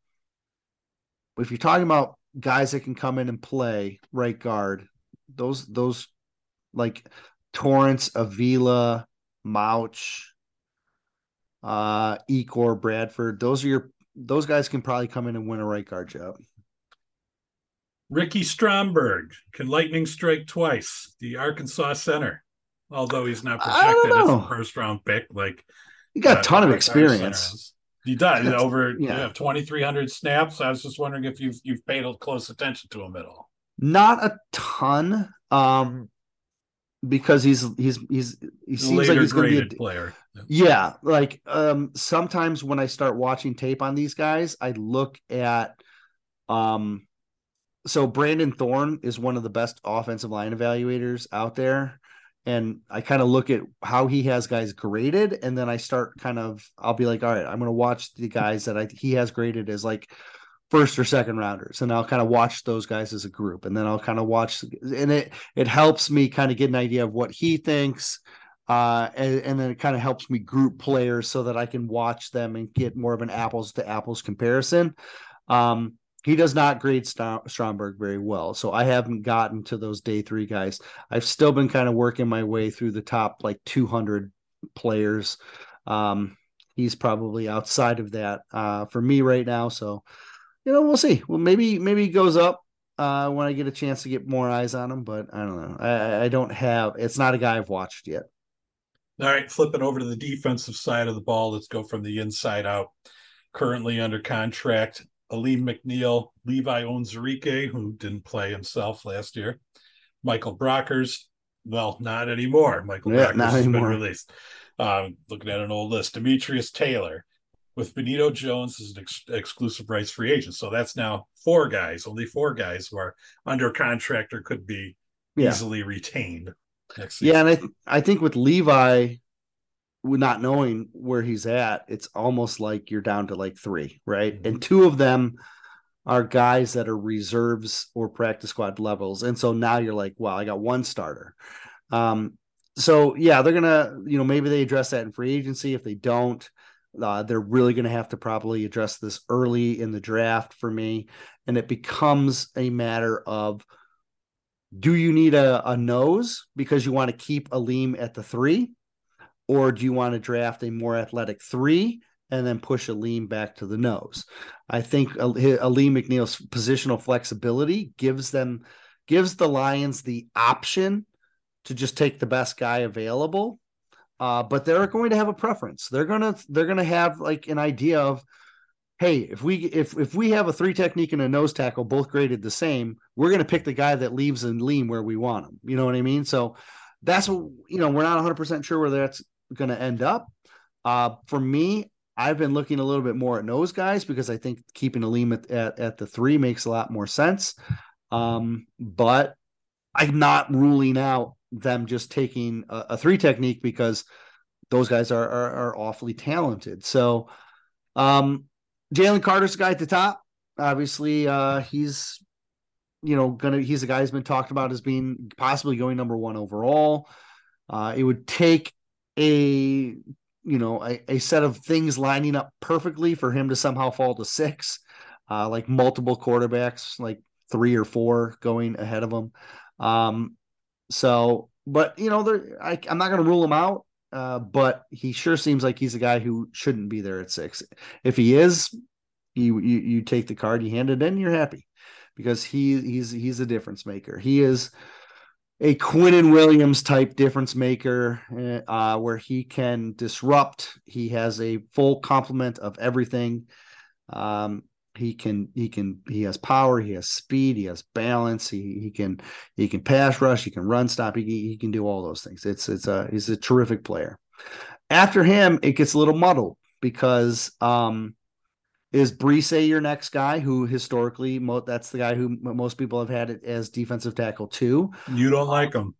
if you're talking about guys that can come in and play right guard, those those like Torrence, Avila, Mauch, uh, Ekiyor, Bradford. Those are your those guys can probably come in and win a right guard job. Ricky Stromberg can lightning strike twice. The Arkansas center, although he's not projected as a first round pick, like he got uh, a ton of experience. He does over yeah. yeah twenty three hundred snaps. I was just wondering if you've you've paid close attention to him at all. Not a ton, um, because he's he's he's he seems like he's going to be a player. Yeah. yeah, like um, sometimes when I start watching tape on these guys, I look at um, so Brandon Thorn is one of the best offensive line evaluators out there and I kind of look at how he has guys graded, and then I start kind of I'll be like, all right, I'm going to watch the guys that I he has graded as like first or second rounders, and I'll kind of watch those guys as a group, and then I'll kind of watch, and it it helps me kind of get an idea of what he thinks. Uh, and, and then it kind of helps me group players so that I can watch them and get more of an apples to apples comparison. Um, he does not grade Stromberg very well. So I haven't gotten to those day three guys. I've still been kind of working my way through the top like 200 players. Um, he's probably outside of that uh, for me right now. So, you know, we'll see. Well, maybe maybe he goes up uh, when I get a chance to get more eyes on him. But I don't know. I, I don't have. It's not a guy I've watched yet. All right, flipping over to the defensive side of the ball. Let's go from the inside out. Currently under contract, Alim McNeil, Levi Onwuzurike, who didn't play himself last year, Michael Brockers. Well, not anymore. Michael yeah, Brockers has been released. Um, looking at an old list, Demetrius Taylor, with Benito Jones as an ex- exclusive rights free agent. So that's now four guys, only four guys who are under contract or could be yeah. easily retained. Yeah, and I th- I think with Levi, not knowing where he's at, it's almost like you're down to like three, right? Mm-hmm. And two of them are guys that are reserves or practice squad levels. And so now you're like, wow, I got one starter. Um, so yeah, they're gonna, you know, maybe they address that in free agency. If they don't, uh, they're really going to have to probably address this early in the draft for me. And it becomes a matter of do you need a, a nose because you want to keep Alim at the three? Or do you want to draft a more athletic three and then push Alim back to the nose? I think Alim McNeil's positional flexibility gives them gives the Lions the option to just take the best guy available. Uh, but they're going to have a preference. They're gonna they're gonna have like an idea of, hey, if we if if we have a three technique and a nose tackle both graded the same, we're gonna pick the guy that leaves and lean where we want him. You know what I mean? So that's what you know. We're not 100 percent sure where that's going to end up. Uh, for me, I've been looking a little bit more at nose guys because I think keeping Alim at, at, at the three makes a lot more sense. Um, but I'm not ruling out them just taking a, a three technique because those guys are, are, are awfully talented. So, um, Jalen Carter's the guy at the top. Obviously, uh, he's you know gonna he's a guy who's been talked about as being possibly going number one overall. Uh, it would take a you know a, a set of things lining up perfectly for him to somehow fall to six uh, like multiple quarterbacks, like three or four going ahead of him. Um, so, but you know, I, I'm not going to rule him out. Uh, but he sure seems like he's a guy who shouldn't be there at six. If he is, you you, you take the card, you hand it in, you're happy because he he's he's a difference maker. He is a Quinnen Williams type difference maker uh, uh, where he can disrupt. He has a full complement of everything. Um, he can he can he has power, he has speed, he has balance, he he can he can pass rush, he can run stop, he, he can do all those things. It's it's a he's a terrific player. After him, it gets a little muddled because um is Bresee your next guy who historically mo- that's the guy who most people have had it as defensive tackle too. You don't like him.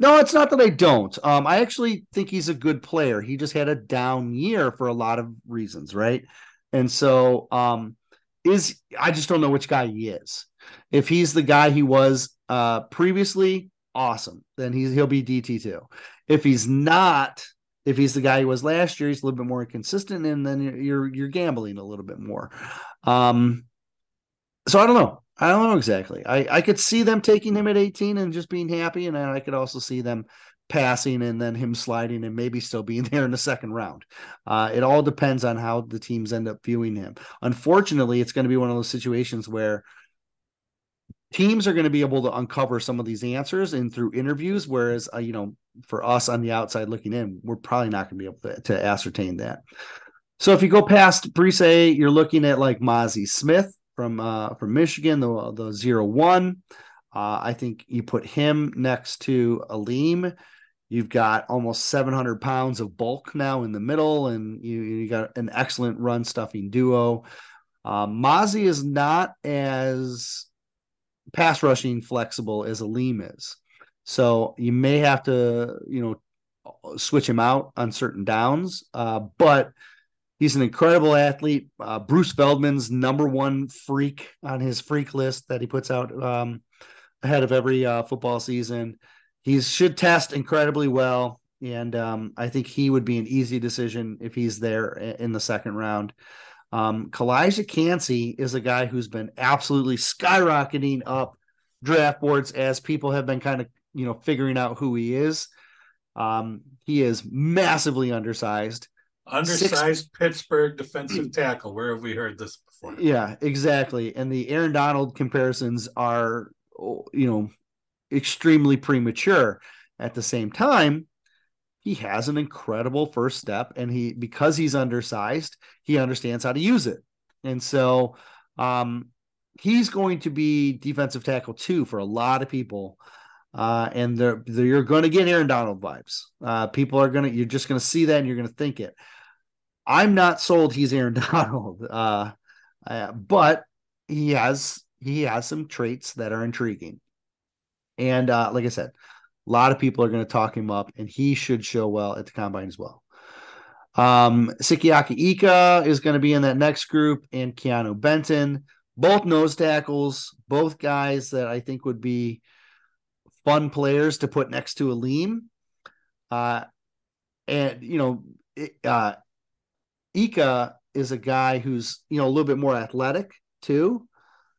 No, it's not that I don't. Um, I actually think he's a good player. He just had a down year for a lot of reasons, right? And so um is I just don't know which guy he is. If he's the guy he was uh previously, awesome. Then he's he'll be DT2. If he's not, if he's the guy he was last year, he's a little bit more inconsistent, and then you're you're gambling a little bit more. Um so I don't know. I don't know exactly. I, I could see them taking him at 18 and just being happy, and then I could also see them passing and then him sliding and maybe still being <laughs> there in the second round. Uh, it all depends on how the teams end up viewing him. Unfortunately, it's going to be one of those situations where teams are going to be able to uncover some of these answers and through interviews, whereas uh, you know, for us on the outside looking in, we're probably not going to be able to, to ascertain that. So if you go past Bresee, you're looking at like Mazi Smith from uh, from Michigan, the the zero one. Uh, I think you put him next to Alim You've got almost 700 pounds of bulk now in the middle, and you, you got an excellent run stuffing duo. Um, Mazi is not as pass rushing flexible as Alim is. So you may have to, you know, switch him out on certain downs. Uh, but he's an incredible athlete. Uh, Bruce Feldman's number one freak on his freak list that he puts out um, ahead of every uh, football season he should test incredibly well, and um, I think he would be an easy decision if he's there in the second round. Um, Calijah Kancey is a guy who's been absolutely skyrocketing up draft boards as people have been kind of you know figuring out who he is. Um, he is massively undersized. Undersized Six... Pittsburgh defensive tackle. Where have we heard this before? Yeah, exactly. And the Aaron Donald comparisons are, you know, extremely premature. At the same time, he has an incredible first step, and he because he's undersized, he understands how to use it. And so um, he's going to be defensive tackle too for a lot of people. Uh, and they're, they're, you're going to get Aaron Donald vibes. Uh, people are going to, you're just going to see that and you're going to think it. I'm not sold he's Aaron <laughs> Donald, uh, uh, but he has he has some traits that are intriguing. And uh, like I said, a lot of people are going to talk him up, and he should show well at the combine as well. Um, Sikiaki Ika is going to be in that next group, and Keanu Benton, both nose tackles, both guys that I think would be fun players to put next to Alim. Uh, and you know, uh, Ika is a guy who's you know a little bit more athletic too.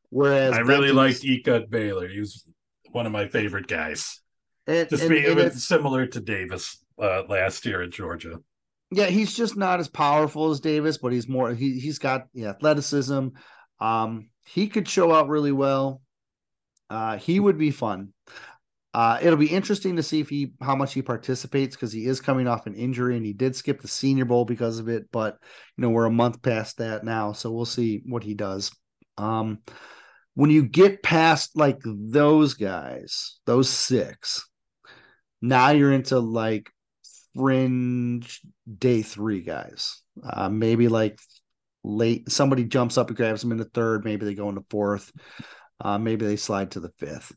Whereas I really liked Ika Baylor. He was one of my favorite guys. And, just and, being and similar to Davis uh, last year at Georgia. Yeah, he's just not as powerful as Davis, but he's more he he's got the athleticism. Um, he could show out really well. Uh, he would be fun. Uh, it'll be interesting to see if he how much he participates because he is coming off an injury and he did skip the Senior Bowl because of it. But you know we're a month past that now, so we'll see what he does. Um, when you get past like those guys, those six, now you're into like fringe day three guys. Uh, maybe like late somebody jumps up and grabs them in the third. Maybe they go into fourth. Uh, maybe they slide to the fifth.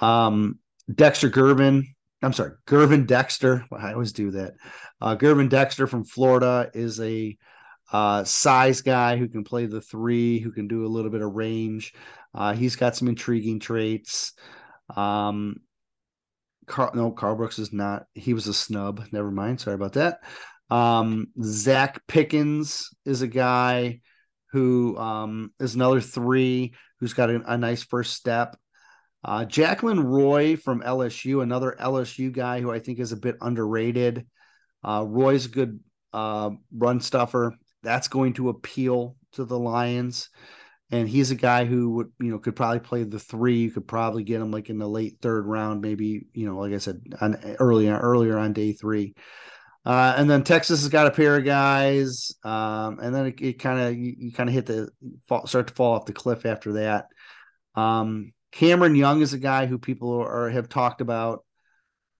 Um, Dexter Gervin, I'm sorry, Gervon Dexter. I always do that. Uh, Gervon Dexter from Florida is a uh, size guy who can play the three, who can do a little bit of range. Uh, he's got some intriguing traits. Um, Carl, no, Karl Brooks is not. He was a snub. Never mind. Sorry about that. Um, Zacch Pickens is a guy who um, is another three who's got a, a nice first step. Uh, Jaquelin Roy from LSU, another LSU guy who I think is a bit underrated. Uh, Roy's a good uh, run stuffer. That's going to appeal to the Lions. And he's a guy who would, you know, could probably play the three. You could probably get him like in the late third round, maybe, you know, like I said, on earlier earlier on day three. Uh, and then Texas has got a pair of guys, um, and then it, kind of you, you kind of hit the fall, start to fall off the cliff after that. Um, Cameron Young is a guy who people are have talked about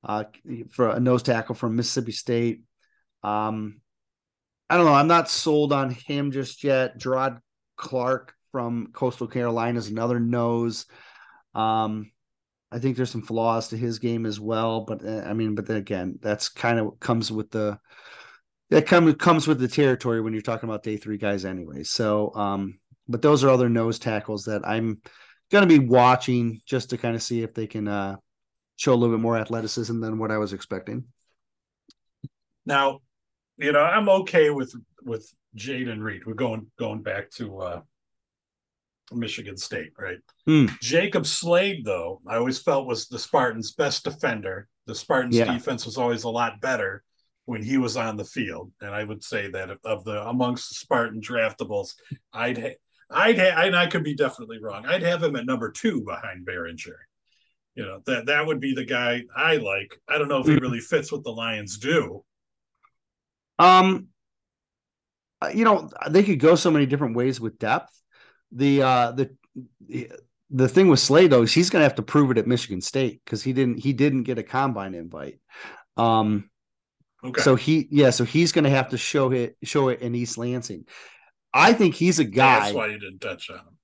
uh, for a nose tackle from Mississippi State. Um, I don't know. I'm not sold on him just yet. Jerrod Clark from Coastal Carolina is another nose. Um, I think there's some flaws to his game as well, but uh, I mean, but then again, that's kind of comes with the that comes comes with the territory when you're talking about day three guys anyway. So, um, but those are other nose tackles that I'm going to be watching just to kind of see if they can uh, show a little bit more athleticism than what I was expecting. Now, you know, I'm okay with with Jayden Reed. We're going going back to uh, Michigan State, right? Mm. Jacob Slade, though, I always felt was the Spartans' best defender. The Spartans' yeah. defense was always a lot better when he was on the field, and I would say that of the amongst the Spartan draftables, I'd ha- I'd ha- and I could be definitely wrong. I'd have him at number two behind Baringer. You know that that would be the guy I like. I don't know if he hmm. really fits what the Lions do. Um, you know they could go so many different ways with depth the uh the the thing with Slade though is he's going to have to prove it at Michigan State because he didn't he didn't get a combine invite. Um, okay. So he yeah, so he's going to have to show it show it in East Lansing. I think he's a guy. That's why you didn't touch on him.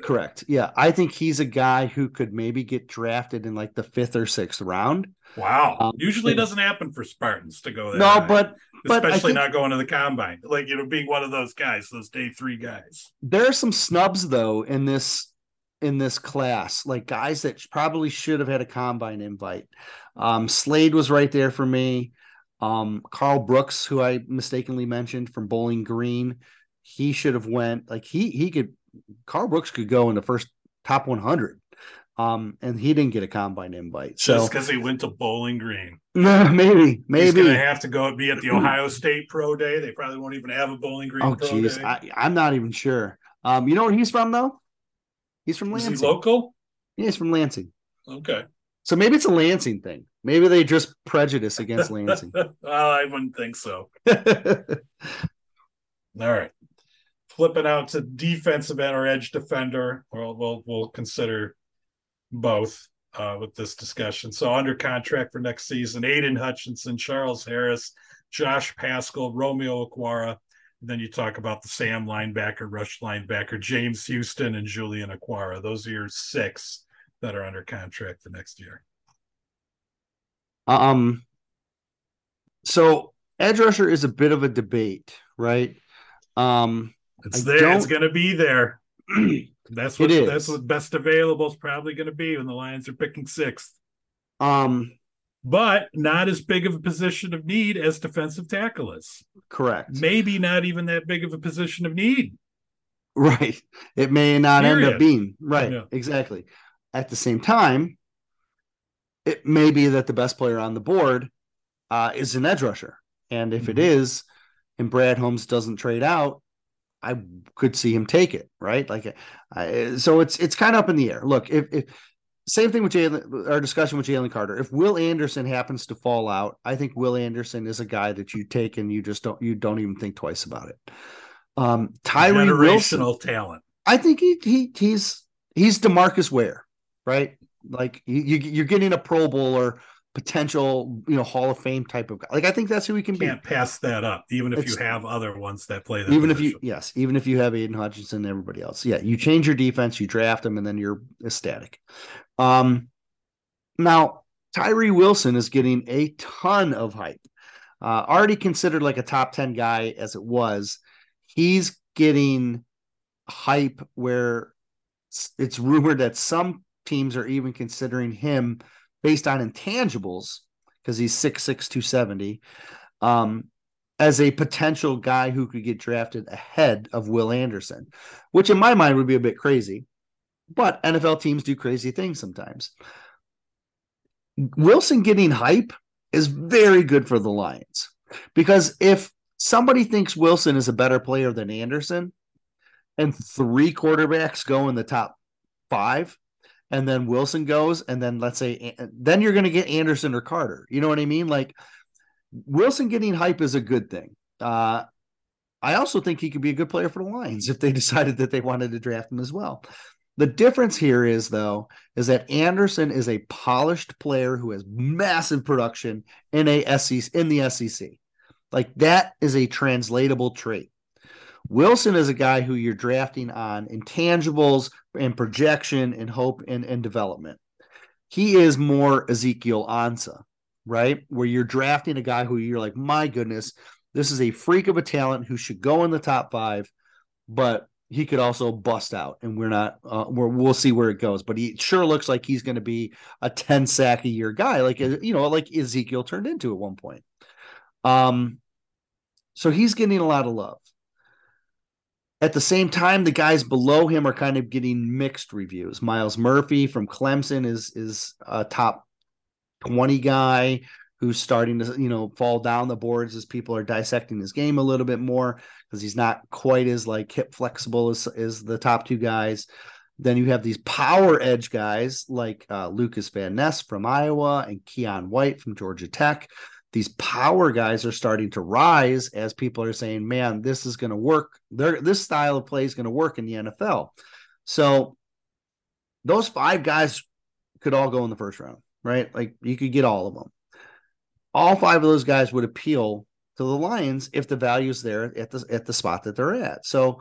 Correct. It. Yeah, I think he's a guy who could maybe get drafted in like the fifth or sixth round. Wow. Um, Usually doesn't happen for Spartans to go there. No, high. but but especially think, not going to the combine, like you know, being one of those guys, those day three guys. There are some snubs though in this in this class, like guys that probably should have had a combine invite. Um, Slade was right there for me. Um, Karl Brooks, who I mistakenly mentioned from Bowling Green, he should have went. Like he he could. Karl Brooks could go in the first top 100 um, and he didn't get a combine invite. So just because he went to Bowling Green. <laughs> maybe, maybe he's gonna have to go be at the <clears throat> Ohio State Pro Day. They probably won't even have a Bowling Green. Oh, jeez, I'm not even sure. Um, you know where he's from though? He's from Lansing. Is he local? Yeah, he's from Lansing. Okay. So maybe it's a Lansing thing. Maybe they just prejudice against <laughs> Lansing. well, I wouldn't think so. <laughs> All right. Flipping out to defensive end or edge defender. We'll we'll, we'll consider both uh, with this discussion. So under contract for next season, Aidan Hutchinson, Charles Harris, Josh Paschal, Romeo Okwara. And then you talk about the Sam linebacker, rush linebacker, James Houston, and Julian Okwara. Those are your six that are under contract for next year. Um, so edge rusher is a bit of a debate, right? Um, it's I there. It's going to be there. <clears throat> That's what that's what best available is probably going to be when the Lions are picking sixth. Um, but not as big of a position of need as defensive tackle is. Correct. Maybe not even that big of a position of need. Right. It may not Period. end up being right. Exactly. At the same time, it may be that the best player on the board uh, is an edge rusher, and if mm-hmm. it is, and Brad Holmes doesn't trade out, I could see him take it, right? Like, I, so it's it's kind of up in the air. Look, if, if same thing with Jalen, our discussion with Jalen Carter. If Will Anderson happens to fall out, I think Will Anderson is a guy that you take and you just don't you don't even think twice about it. Um, Tyree Wilson, talent. I think he, he he's he's Demarcus Ware, right? Like you, you're getting a Pro Bowler potential, you know, Hall of Fame type of guy. Like I think that's who he can be Can't be. pass that up, even if it's, you have other ones that play that. Even position. if you, yes, even if you have Aidan Hutchinson and everybody else, yeah, you change your defense, you draft them, and then you're ecstatic. Um, now Tyree Wilson is getting a ton of hype. Uh, already considered like a top ten guy as it was. He's getting hype where it's rumored that some teams are even considering him based on intangibles because he's 6'6 270 um as a potential guy who could get drafted ahead of Will Anderson, which in my mind would be a bit crazy. But NFL teams do crazy things sometimes. Wilson getting hype is very good for the Lions because if somebody thinks Wilson is a better player than Anderson and three quarterbacks go in the top five, and then Wilson goes, and then let's say, then you're going to get Anderson or Carter. You know what I mean? Like Wilson getting hype is a good thing. Uh, I also think he could be a good player for the Lions <laughs> if they decided that they wanted to draft him as well. The difference here is, though, is that Anderson is a polished player who has massive production in a SEC in the SEC. Like that is a translatable trait. Wilson is a guy who you're drafting on intangibles and projection and hope and, and development. He is more Ezekiel Ansah, right? Where you're drafting a guy who you're like, my goodness, this is a freak of a talent who should go in the top five, but he could also bust out, and we're not. Uh, we're, we'll see where it goes, but he sure looks like he's going to be a ten sack a year guy, like you know, like Ezekiel turned into at one point. Um, so he's getting a lot of love. At the same time, the guys below him are kind of getting mixed reviews. Myles Murphy from Clemson is is a top 20 guy who's starting to, you know, fall down the boards as people are dissecting his game a little bit more because he's not quite as like hip flexible as, as the top two guys. Then you have these power edge guys like uh, Lucas Van Ness from Iowa and Keion White from Georgia Tech these power guys are starting to rise as people are saying, man, this is going to work. There, this style of play is going to work in the NFL. So those five guys could all go in the first round, right? Like you could get all of them. All five of those guys would appeal to the Lions if the value is there at the at the spot that they're at. So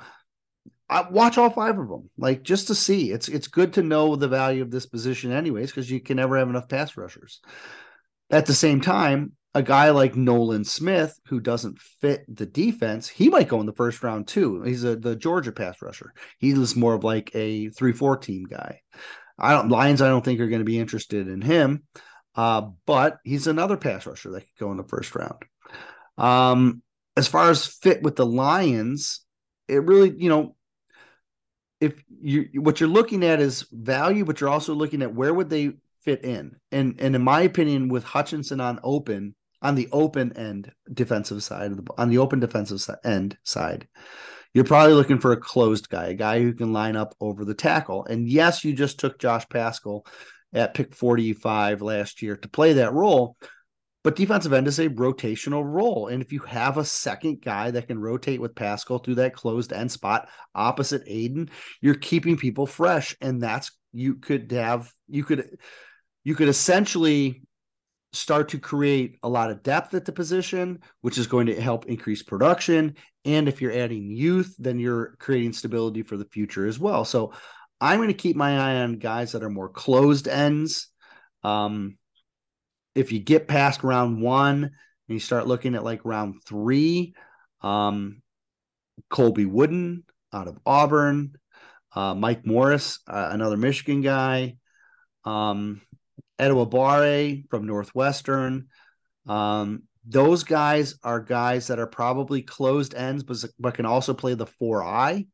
I watch all five of them, like just to see. It's it's good to know the value of this position, anyways, because you can never have enough pass rushers. At the same time, a guy like Nolan Smith who doesn't fit the defense, he might go in the first round too. He's a the Georgia pass rusher. He's more of like a three four team guy. I don't Lions. I don't think are going to be interested in him, uh, but he's another pass rusher that could go in the first round. Um, as far as fit with the Lions, it really you know if you what you're looking at is value, but you're also looking at where would they fit in. And and in my opinion, with Hutchinson on open, on the open end defensive side of the on the open defensive end side you're probably looking for a closed guy a guy who can line up over the tackle. And yes you just took josh paschal at pick 45 last year to play that role but defensive end is a rotational role. And if you have a second guy that can rotate with paschal through that closed end spot opposite Aidan, you're keeping people fresh. And that's you could have you could you could essentially start to create a lot of depth at the position, which is going to help increase production. And if you're adding youth, then you're creating stability for the future as well. So I'm going to keep my eye on guys that are more closed ends. Um, if you get past round one and you start looking at like round three, um, Colby Wooden out of Auburn, uh, Mike Morris, uh, another Michigan guy. Um, Adebawore from Northwestern. Um, those guys are guys that are probably closed ends, but, but can also play the four eye.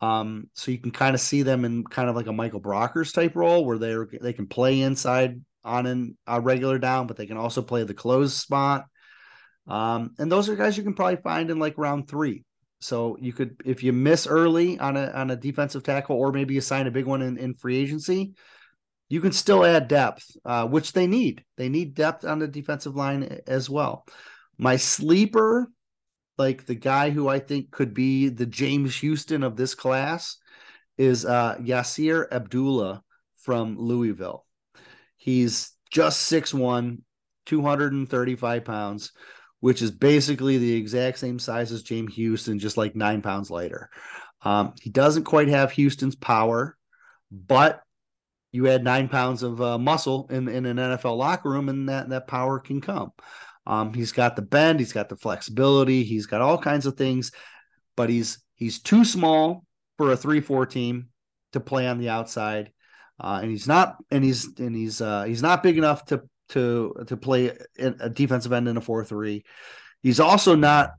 Um, so you can kind of see them in kind of like a Michael Brockers type role where they they can play inside on an, a regular down, but they can also play the closed spot. Um, and those are guys you can probably find in like round three. So you could, if you miss early on a on a defensive tackle, or maybe you sign a big one in, in free agency, you can still add depth, uh, which they need. They need depth on the defensive line as well. My sleeper, like the guy who I think could be the James Houston of this class, is uh, Yasir Abdullah from Louisville. He's just 6'1, 235 pounds, which is basically the exact same size as James Houston, just like nine pounds lighter. Um, he doesn't quite have Houston's power, but you add nine pounds of uh, muscle in, in an NFL locker room, and that, that power can come. Um, he's got the bend, he's got the flexibility, he's got all kinds of things, but he's he's too small for a three-four team to play on the outside, uh, and he's not and he's and he's uh, he's not big enough to to to play a defensive end in a four-three. He's also not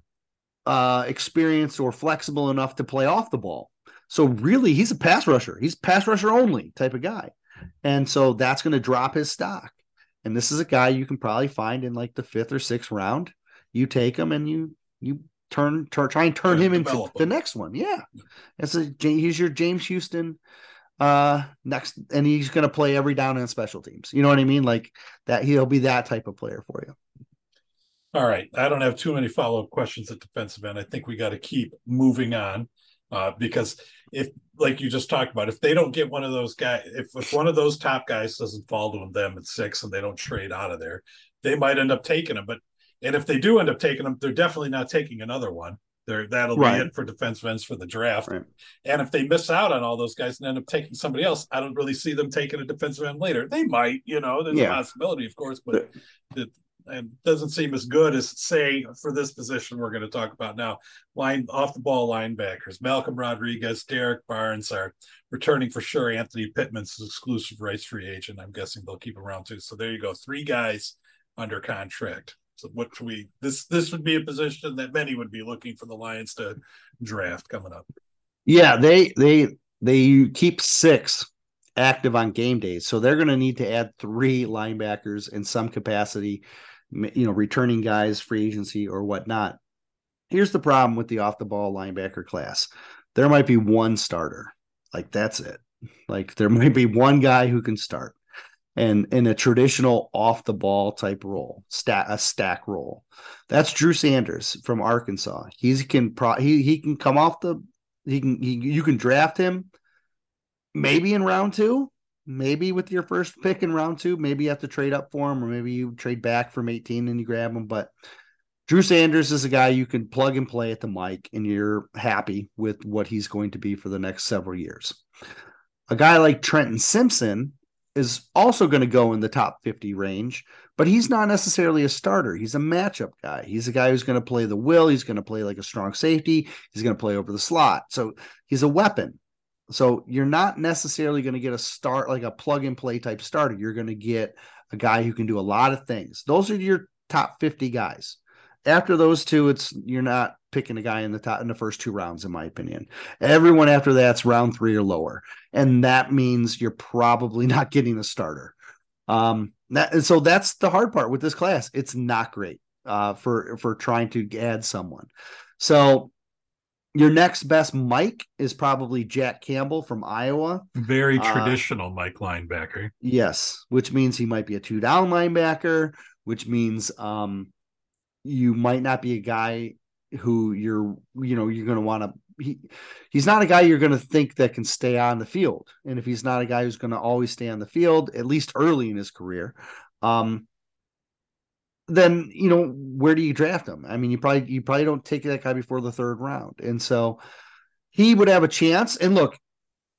uh, experienced or flexible enough to play off the ball. So really, he's a pass rusher. He's pass rusher only type of guy, and so that's going to drop his stock. And this is a guy you can probably find in like the fifth or sixth round. You take him and you you turn, turn try and turn him into him. the next one. Yeah, it's a he's your James Houston uh next and he's going to play every down in special teams you know what i mean like that he'll be that type of player for you all right i don't have too many follow-up questions at defensive end i think we got to keep moving on uh, because if like you just talked about if they don't get one of those guys if, if one of those top guys doesn't fall to them at six and they don't trade out of there they might end up taking him but and if they do end up taking him they're definitely not taking another one there, that'll right. be it for defense ends for the draft. Right. And if they miss out on all those guys and end up taking somebody else, I don't really see them taking a defensive end later. They might, you know, there's yeah. a possibility, of course, but it, it doesn't seem as good as say for this position we're going to talk about now. Line off the ball linebackers, Malcolm Rodriguez, Derrick Barnes are returning for sure. Anthony Pittman's exclusive rights free agent. I'm guessing they'll keep around too. So there you go, three guys under contract. So what should we this this would be a position that many would be looking for the Lions to draft coming up. Yeah, they they they keep six active on game days, so they're going to need to add three linebackers in some capacity, you know, returning guys, free agency or whatnot. Here's the problem with the off the ball linebacker class: there might be one starter, like that's it. Like there <laughs> might be one guy who can start and in a traditional off the ball type role, stat a stack role. That's Drew Sanders from Arkansas. He can pro, he he can come off the he can he, you can draft him maybe in round 2, maybe with your first pick in round 2, maybe you have to trade up for him or maybe you trade back from 18 and you grab him, but Drew Sanders is a guy you can plug and play at the mic and you're happy with what he's going to be for the next several years. A guy like Trenton Simpson is also going to go in the top 50 range, but he's not necessarily a starter. He's a matchup guy. He's a guy who's going to play the will. He's going to play like a strong safety. He's going to play over the slot. So he's a weapon. So you're not necessarily going to get a start like a plug and play type starter. You're going to get a guy who can do a lot of things. Those are your top 50 guys. After those two, it's you're not picking a guy in the top in the first two rounds, in my opinion. Everyone after that's round three or lower, and that means you're probably <laughs> not getting a starter. Um, that, so that's the hard part with this class. It's not great uh, for for trying to add someone. So your next best Mike is probably Jack Campbell from Iowa. Very uh, traditional uh, Mike linebacker. Yes, which means he might be a two down linebacker, which means um, you might not be a guy who you're you know you're going to want to he he's not a guy you're going to think that can stay on the field and if he's not a guy who's going to always stay on the field at least early in his career um then you know where do you draft him i mean you probably you probably don't take that guy before the third round and so he would have a chance and look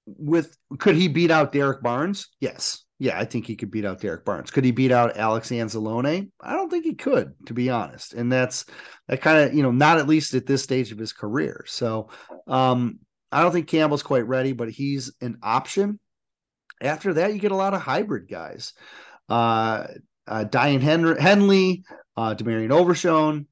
with could he beat out Derrick Barnes yes yeah, I think he could beat out Derrick Barnes. Could he beat out Alex Anzalone? I don't think he could, to be honest. And that's that kind of, you know, not at least at this stage of his career. So um, I don't think Campbell's quite ready, but he's an option. After that, you get a lot of hybrid guys. Uh, uh Daiyan Henry, Henley, uh, DeMarvion Overshown.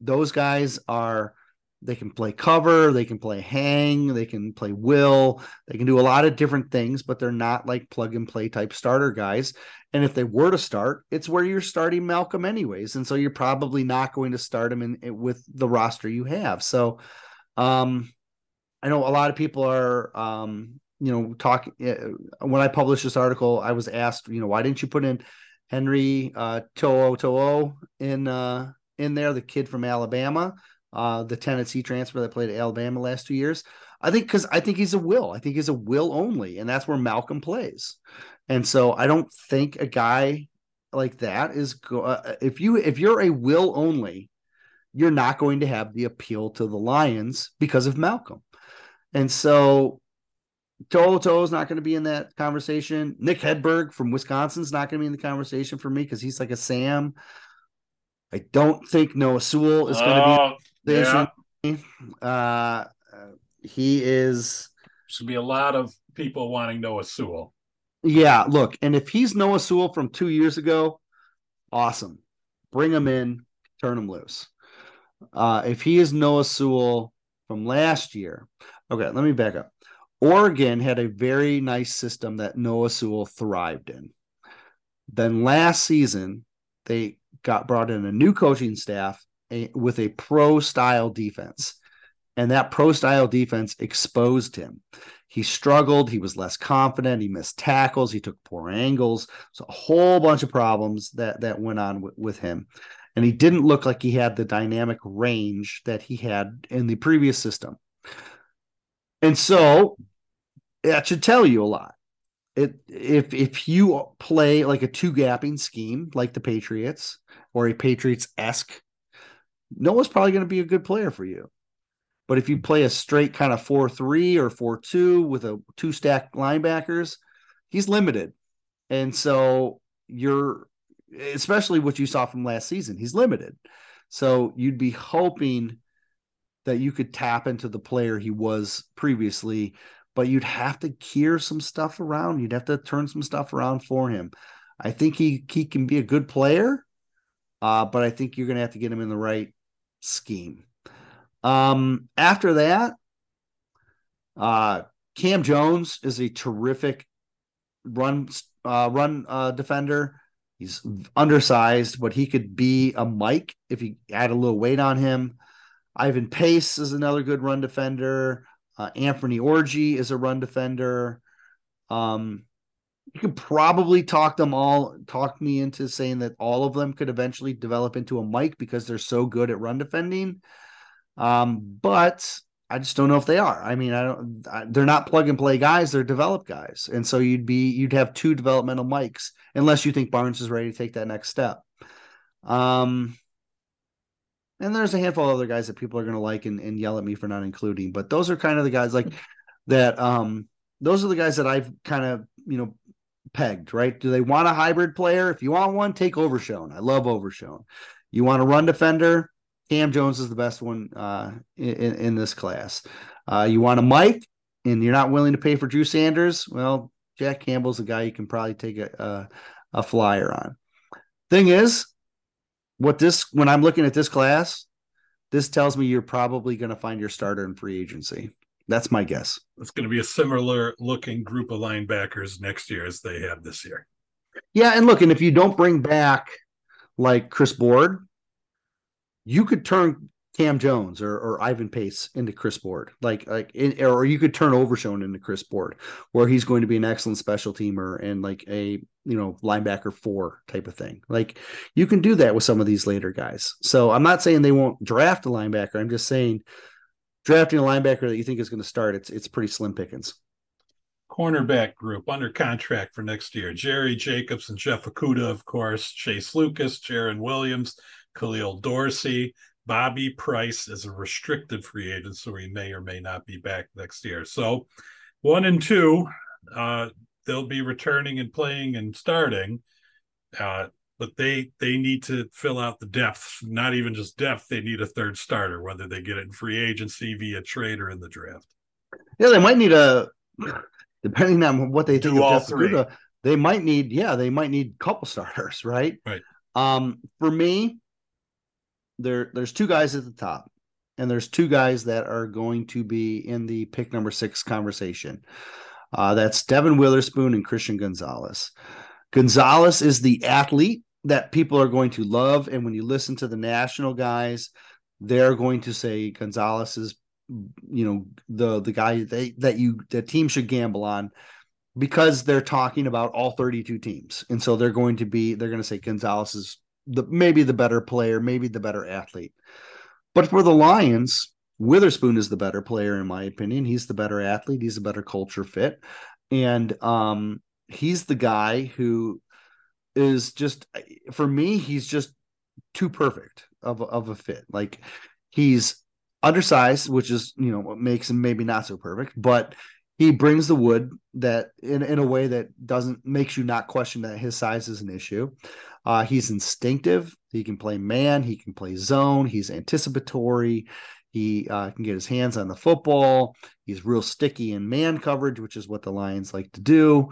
Those guys are they can play cover, they can play hang, they can play will, they can do a lot of different things, but they're not like plug and play type starter guys. And if they were to start, it's where you're starting Malcolm anyways, and so you're probably not going to start him in, in with the roster you have. So, um, I know a lot of people are, um, you know, talking. Uh, when I published this article, I was asked, you know, why didn't you put in Henry uh, To'o To'o in uh, in there, the kid from Alabama? uh, the Tennessee transfer that played at Alabama last two years. I think because I think he's a will. I think he's a will only, and that's where Malcolm plays. And so I don't think a guy like that is go- uh, if you if you're a will only, you're not going to have the appeal to the Lions because of Malcolm. And so To'o To'o is not going to be in that conversation. Nick Herbig from Wisconsin is not going to be in the conversation for me because he's like a Sam. I don't think Noah Sewell is going to be oh, yeah. Uh, he is. Should be a lot of people wanting Noah Sewell. Yeah, look, and if he's Noah Sewell from two years ago, awesome. Bring him in, turn him loose. Uh, if he is Noah Sewell from last year, okay, let me back up. Oregon had a very nice system that Noah Sewell thrived in. Then last season, they got brought in a new coaching staff a, with a pro style defense. And that pro style defense exposed him. He struggled. He was less confident. He missed tackles. He took poor angles. So a whole bunch of problems that that went on w- with him, and he didn't look like he had the dynamic range that he had in the previous system. And so that should tell you a lot. It, if if you play like a two gapping scheme like the Patriots or a Patriots esque, Noah's probably going to be a good player for you. But if you play a straight kind of 4 3 or 4 2 with a two stack linebackers, he's limited. And so you're, especially what you saw from last season, he's limited. So you'd be hoping that you could tap into the player he was previously, but you'd have to gear some stuff around. You'd have to turn some stuff around for him. I think he he can be a good player, uh, but I think you're going to have to get him in the right scheme. Um, after that, uh, Cam Jones is a terrific run uh, run uh, defender. He's undersized, but he could be a Mike if you add a little weight on him. Ivan Pace is another good run defender. Uh, Anfernee Orji is a run defender. Um, you could probably talk them all, talk me into saying that all of them could eventually develop into a Mike because they're so good at run defending. Um, but I just don't know if they are. I mean, I don't. I, they're not plug and play guys; they're developed guys, and so you'd be you'd have two developmental mics unless you think Barnes is ready to take that next step. Um, and there's a handful of other guys that people are going to like and, and yell at me for not including, but those are kind of the guys like that. Um, those are the guys that I've kind of you know pegged. Right? Do they want a hybrid player? If you want one, take Overshown. I love Overshown. You want a run defender? Cam Jones is the best one uh, in, in this class. Uh, you want a Mike, and you're not willing to pay for Drew Sanders? Well, Jack Campbell's a guy you can probably take a, a, a flyer on. Thing is, what this when I'm looking at this class, this tells me you're probably going to find your starter in free agency. That's my guess. It's going to be a similar looking group of linebackers next year as they have this year. Yeah, and look, and if you don't bring back like Chris Board, you could turn Cam Jones or, or Ivan Pace into Chris Board, like like in, or you could turn Overshown into Chris Board, where he's going to be an excellent special teamer and like a you know linebacker four type of thing. Like you can do that with some of these later guys. So I'm not saying they won't draft a linebacker. I'm just saying drafting a linebacker that you think is going to start, it's it's pretty slim pickings. Cornerback group under contract for next year: Jerry Jacobs and Jeff Okudah, of course, Chase Lucas, Jaron Williams. Khalil Dorsey. Bobby Price is a restricted free agent, so he may or may not be back next year. So, one and two, uh, they'll be returning and playing and starting. Uh, but they they need to fill out the depth. Not even just depth; they need a third starter, whether they get it in free agency via trade or in the draft. Yeah, they might need a depending on what they do. think all three. they might need yeah, they might need couple starters, right? Right. Um, for me, there there's two guys at the top, and there's two guys that are going to be in the pick number six conversation. Uh, that's Devon Witherspoon and Christian Gonzalez. Gonzalez is the athlete that people are going to love, and when you listen to the national guys, they're going to say Gonzalez is, you know, the the guy that you the team should gamble on because they're talking about all 32 teams, and so they're going to be they're going to say Gonzalez is the maybe the better player, maybe the better athlete. But for the Lions, Witherspoon is the better player in my opinion. He's the better athlete. He's a better culture fit, and um, he's the guy who is just for me. He's just too perfect of of a fit. Like he's undersized, which is you know what makes him maybe not so perfect, but he brings the wood that in, in a way that doesn't makes you not question that his size is an issue. Uh, he's instinctive. He can play man. He can play zone. He's anticipatory. He uh, can get his hands on the football. He's real sticky in man coverage, which is what the Lions like to do.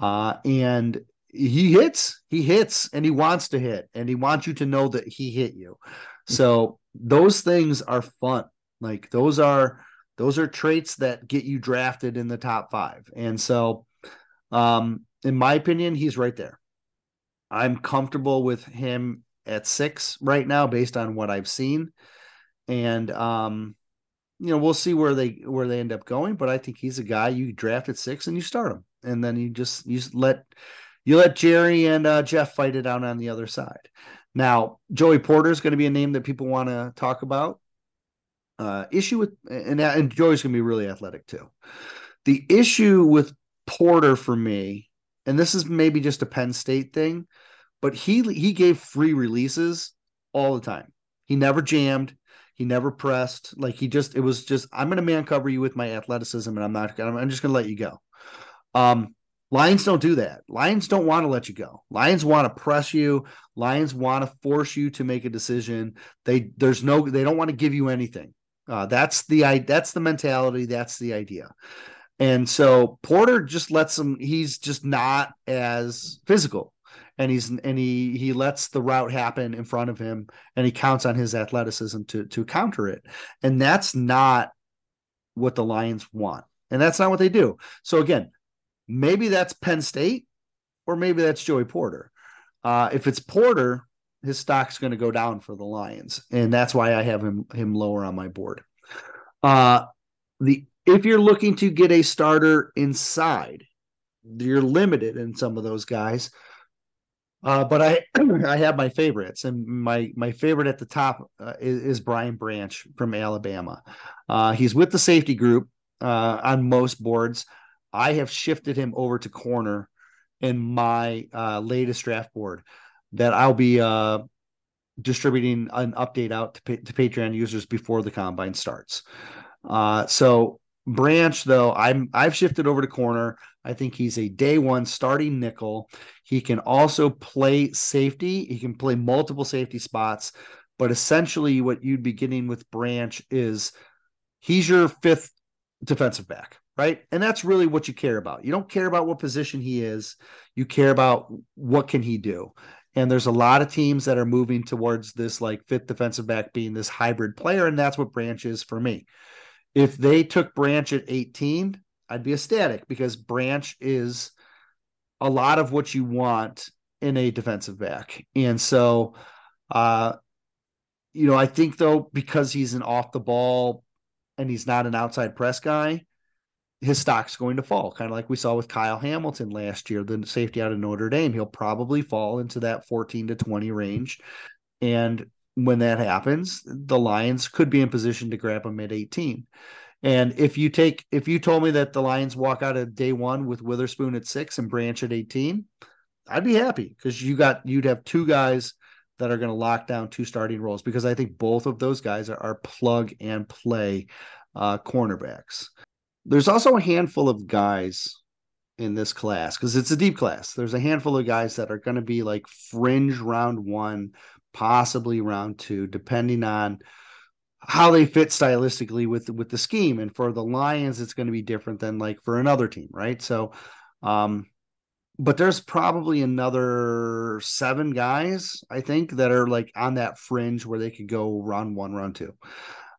Uh, and he hits, he hits, and he wants to hit, and he wants you to know that he hit you. So those things are fun. Like those are those are traits that get you drafted in the top five. And so um in my opinion, he's right there. I'm comfortable with him at six right now based on what I've seen. And um, you know, we'll see where they where they end up going, but I think he's a guy you draft at six and you start him. And then you just you just let you let Jerry and uh, Jeff fight it out on the other side. Now, Joey Porter is going to be a name that people want to talk about. Uh, issue with and and Joey's going to be really athletic too. The issue with Porter for me, and this is maybe just a Penn State thing, but he he gave free releases all the time. He never jammed. He never pressed. Like he just, it was just, I'm going to man cover you with my athleticism, and I'm not. I'm just going to let you go. Um, Lions don't do that. Lions don't want to let you go. Lions want to press you. Lions want to force you to make a decision. They there's no they don't want to give you anything. Uh, that's the that's the mentality. That's the idea. And so Porter just lets him. He's just not as physical, and he's and he he lets the route happen in front of him, and he counts on his athleticism to to counter it. And that's not what the Lions want, and that's not what they do. So again, Maybe that's Penn State, or maybe that's Joey Porter. Uh, if it's Porter, his stock's going to go down for the Lions, and that's why I have him him lower on my board. Uh, the if you're looking to get a starter inside, you're limited in some of those guys. Uh, but I <clears throat> I have my favorites, and my my favorite at the top uh, is, is, Brian Branch from Alabama. Uh, he's with the safety group uh, on most boards. I have shifted him over to corner in my uh, latest draft board that I'll be uh, distributing an update out to, to Patreon users before the combine starts. So Branch, though, I'm I've shifted over to corner. I think he's a day one starting nickel. He can also play safety. He can play multiple safety spots, but essentially, what you'd be getting with Branch is he's your fifth defensive back right? And that's really what you care about. You don't care about what position he is. You care about what can he do. And there's a lot of teams that are moving towards this like fifth defensive back being this hybrid player, and that's what Branch is for me. If they took Branch at 18, I'd be ecstatic because Branch is a lot of what you want in a defensive back. And so uh you know, I think though because he's an off the ball and he's not an outside press guy, his stock's going to fall, kind of like we saw with Kyle Hamilton last year, the safety out of Notre Dame. He'll probably fall into that 14 to 20 range. And when that happens, the Lions could be in position to grab him at 18. And if you take, if you told me that the Lions walk out of day one with Witherspoon at six and Branch at 18, I'd be happy because you got, you'd have two guys that are going to lock down two starting roles because I think both of those guys are, are plug and play uh, cornerbacks. There's also a handful of guys in this class because it's a deep class. There's a handful of guys that are going to be like fringe round one, possibly round two, depending on how they fit stylistically with with the scheme. And for the Lions, it's going to be different than like for another team, right? So, um, but there's probably another seven guys I think that are like on that fringe where they could go run one, run two.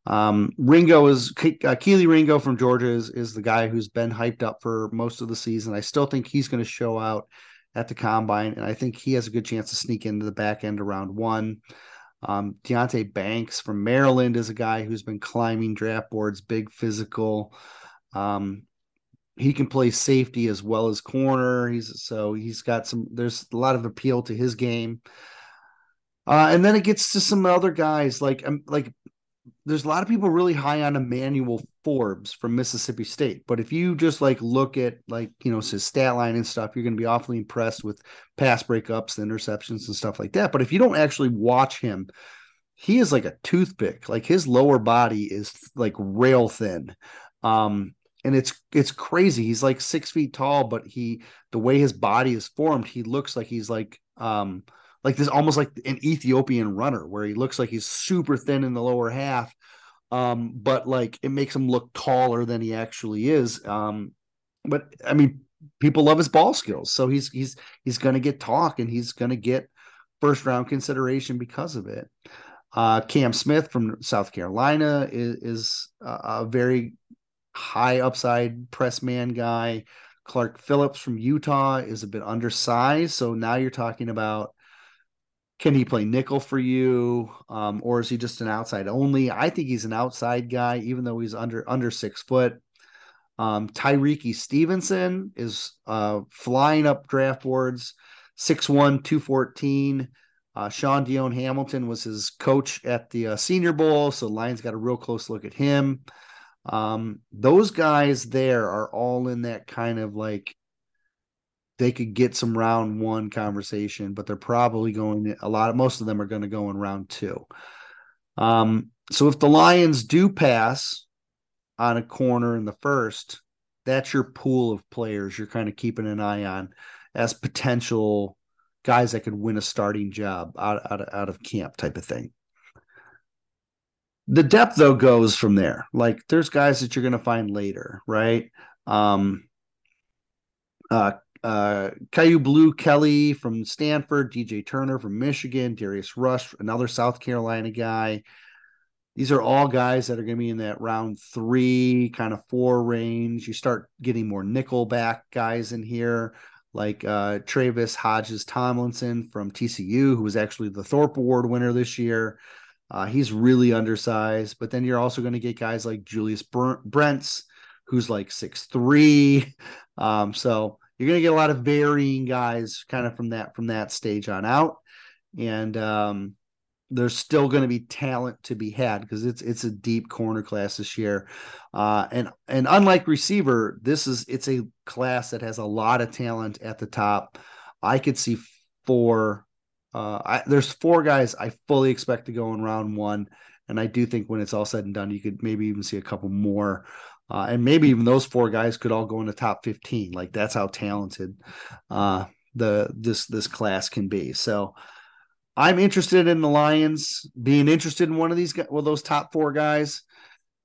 Um, Ringo is uh, Kelee Ringo from Georgia is, is the guy who's been hyped up for most of the season. I still think he's going to show out at the combine, and I think he has a good chance to sneak into the back end around one. Um, Deonte Banks from Maryland is a guy who's been climbing draft boards, big physical. Um, he can play safety as well as corner. He's so he's got some. There's a lot of appeal to his game. Uh, and then it gets to some other guys like um, like there's a lot of people really high on Emmanuel Forbes from Mississippi State, but if you just like look at like you know his stat line and stuff, you're going to be awfully impressed with pass breakups, the interceptions, and stuff like that. But if you don't actually watch him, he is like a toothpick. Like his lower body is like rail thin, um, and it's it's crazy. He's like six feet tall, but he the way his body is formed, he looks like he's like um like this almost like an Ethiopian runner where he looks like he's super thin in the lower half. Um, but like it makes him look taller than he actually is. Um, but I mean, people love his ball skills, so he's he's he's gonna get talk and he's gonna get first round consideration because of it. Uh, Cam Smith from South Carolina is, is a, a very high upside press man guy. Clark Phillips from Utah is a bit undersized. So now you're talking about can he play nickel for you um, or is he just an outside only i think he's an outside guy even though he's under under six foot um, Stevenson is uh, flying up draft boards, 6'1, 214. Uh, Shaun Dion Hamilton was his coach at the uh, Senior Bowl, so Lions got a real close look at him. Um, those guys there are all in that kind of like they could get some round one conversation, but they're probably going a lot of most of them are going to go in round two. Um, so if the Lions do pass on a corner in the first, that's your pool of players you're kind of keeping an eye on as potential guys that could win a starting job out, out, out of camp type of thing. The depth though goes from there. Like there's guys that you're going to find later, right? Um, uh, uh, Kyu Blu Kelly from Stanford, DJ Turner from Michigan, Darius Rush, another South Carolina guy. These are all guys that are going to be in that round three, kind of four range. You start getting more nickel back guys in here, like uh, Tre'Vius Hodges Tomlinson from TCU, who was actually the Thorpe Award winner this year. Uh, he's really undersized, but then you're also going to get guys like Julius Brents, who's like six three. <laughs> Um, so you're going to get a lot of varying guys kind of from that from that stage on out. And um, there's still going to be talent to be had because it's it's a deep corner class this year. Uh, and and unlike receiver this is it's a class that has a lot of talent at the top. I could see four uh, I, there's four guys i fully expect to go in round one. And i do think when it's all said and done you could maybe even see a couple more uh, and maybe even those four guys could all go in the top 15 like that's how talented uh, the this this class can be. So i'm interested in the lions being interested in one of these guys well those top four guys.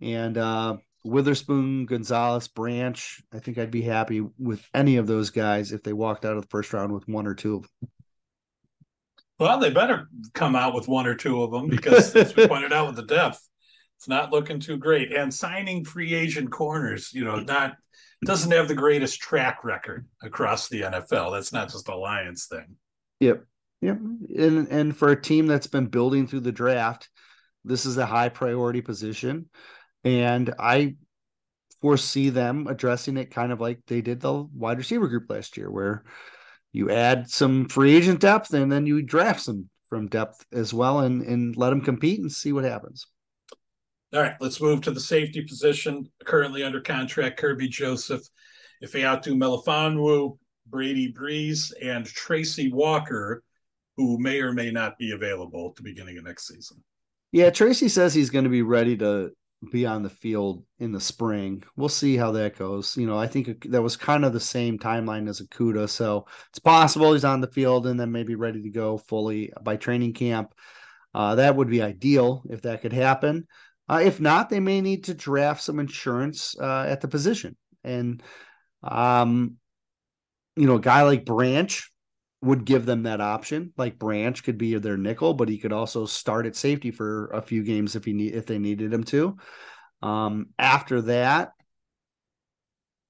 And uh, witherspoon gonzalez branch i think i'd be happy with any of those guys if they walked out of the first round with one or two of them well they better come out with one or two of them because as we <laughs> pointed out with the depth it's not looking too great. And signing free agent corners, you know, not doesn't have the greatest track record across the NFL. That's not just a Lions thing. Yep. Yep. And and for a team that's been building through the draft, this is a high priority position. And I foresee them addressing it kind of like they did the wide receiver group last year, where you add some free agent depth and then you draft some from depth as well and, and let them compete and see what happens. All right, let's move to the safety position. Currently under contract, Kerby Joseph, Ifeatu Melifonwu, Brady Breeze, and Tracy Walker, who may or may not be available at the beginning of next season. Yeah, Tracy says he's going to be ready to be on the field in the spring. We'll see how that goes. You know, I think that was kind of the same timeline as Okudah, so it's possible he's on the field and then maybe ready to go fully by training camp. Uh, that would be ideal if that could happen. Uh, if not, they may need to draft some insurance uh, at the position. And, um, you know, a guy like Branch would give them that option. Like Branch could be their nickel, but he could also start at safety for a few games if he need if they needed him to. Um, after that,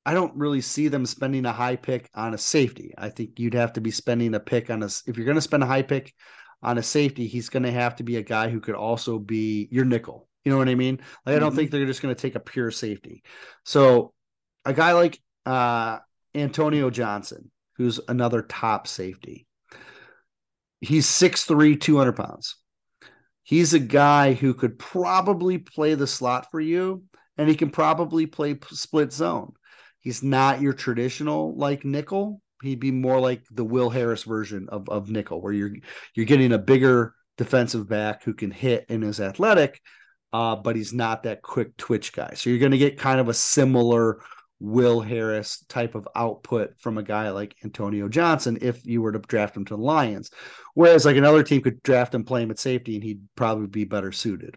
I don't really see them spending a high pick on a safety. I think you'd have to be spending a pick on a if you're going to spend a high pick on a safety, he's going to have to be a guy who could also be your nickel. You know what I mean? Like, I don't mm-hmm. think they're just going to take a pure safety. So, a guy like uh, Antonio Johnson, who's another top safety, he's 6'3, 200 pounds. He's a guy who could probably play the slot for you, and he can probably play split zone. He's not your traditional like nickel. He'd be more like the Will Harris version of, of nickel, where you're you're getting a bigger defensive back who can hit and is athletic, uh, but he's not that quick twitch guy. So you're going to get kind of a similar Will Harris type of output from a guy like Antonio Johnson if you were to draft him to the Lions. Whereas like another team could draft him, play him at safety, and he'd probably be better suited.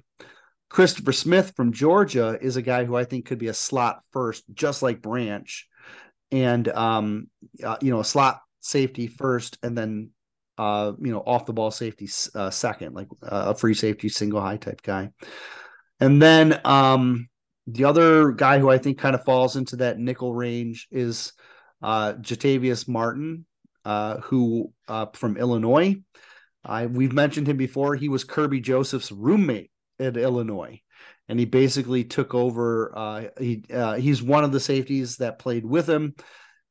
Christopher Smith from Georgia is a guy who I think could be a slot first, just like Branch, and um, uh, you know, a slot safety first, and then uh, you know, off the ball safety uh, second, like uh, a free safety single high type guy. And then um, the other guy who I think kind of falls into that nickel range is uh, Jartavius Martin, uh, who uh, from Illinois. I we've mentioned him before. He was Kerby Joseph's roommate at Illinois, and he basically took over. Uh, he uh, he's one of the safeties that played with him,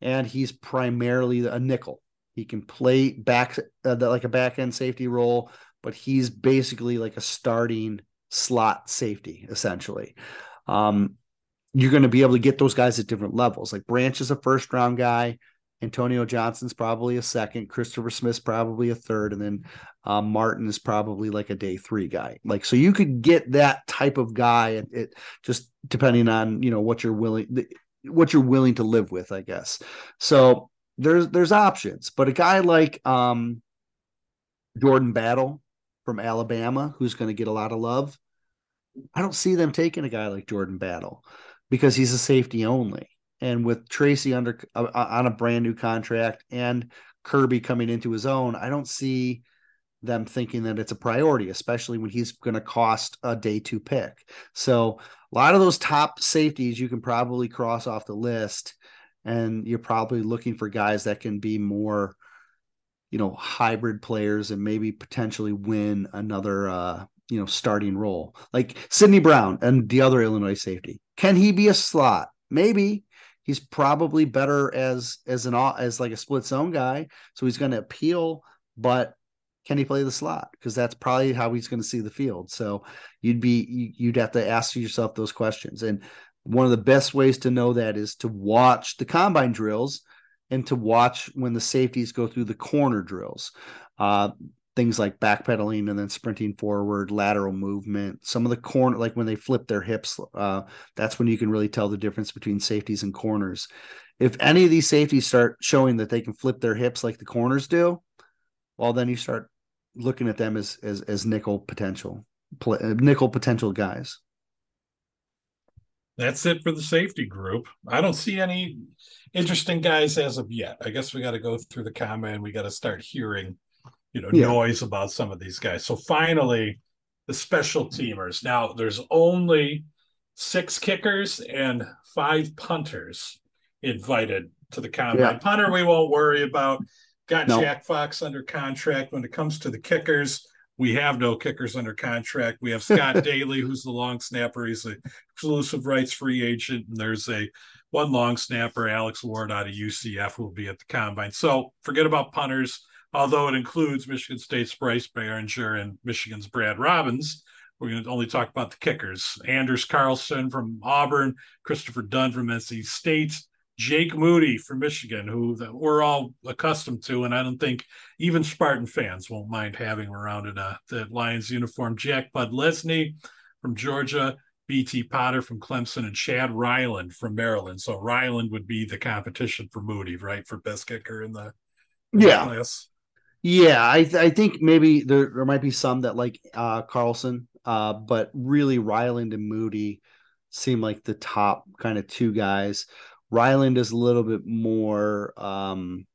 and he's primarily a nickel. He can play back uh, like a back end safety role, but he's basically like a starting slot safety essentially. Um, you're going to be able to get those guys at different levels. Like Branch is a first round guy. Antonio Johnson's probably a second. Christopher Smith's probably a third, and then um, Martin is probably like a day three guy. Like so, you could get that type of guy. It, it just depending on you know what you're willing what you're willing to live with, I guess. So there's there's options, but a guy like um, Jordan Battle from Alabama, who's going to get a lot of love, I don't see them taking a guy like Jordan Battle because he's a safety only. And with Tracy under uh, uh, on a brand new contract and Kerby coming into his own, I don't see them thinking that it's a priority, especially when he's going to cost a day two pick. So a lot of those top safeties you can probably cross off the list, and you're probably looking for guys that can be more, you know, hybrid players and maybe potentially win another, uh, you know, starting role like Sydney Brown and the other Illinois safety. Can he be a slot? Maybe he's probably better as as an as like a split zone guy, so he's going to appeal. But can he play the slot? Because that's probably how he's going to see the field. So you'd be you'd have to ask yourself those questions. And one of the best ways to know that is to watch the combine drills and to watch when the safeties go through the corner drills. Uh, things like backpedaling and then sprinting forward, lateral movement, some of the corner, like when they flip their hips, uh, that's when you can really tell the difference between safeties and corners. If any of these safeties start showing that they can flip their hips like the corners do, well, then you start looking at them as as, as nickel potential, nickel potential guys. That's it for the safety group. I don't see any interesting guys as of yet. I guess we got to go through the comment. We got to start hearing you know yeah. noise about some of these guys. So finally, the special teamers. Now there's only six kickers and five punters invited to the combine. Yeah. Punter, we won't worry about. Got no. Jack Fox under contract. When it comes to the kickers, we have no kickers under contract. We have Scott <laughs> Daly, who's the long snapper. He's an exclusive rights free agent, and there's a one long snapper, Alex Ward out of UCF, who will be at the combine. So forget about punters although it includes Michigan State's Bryce Baringer and Michigan's Brad Robbins. We're going to only talk about the kickers. Anders Carlson from Auburn, Christopher Dunn from NC State, Jake Moody from Michigan, who we're all accustomed to, and I don't think even Spartan fans won't mind having around in a the Lions uniform. Jack Podlesny from Georgia, BT Potter from Clemson, and Chad Ryland from Maryland. So Ryland would be the competition for Moody, right, for best kicker in the yeah. Class. Yeah, I th- I think maybe there there might be some that like uh, Carlson, uh, but really Ryland and Moody seem like the top kind of two guys. Ryland is a little bit more um,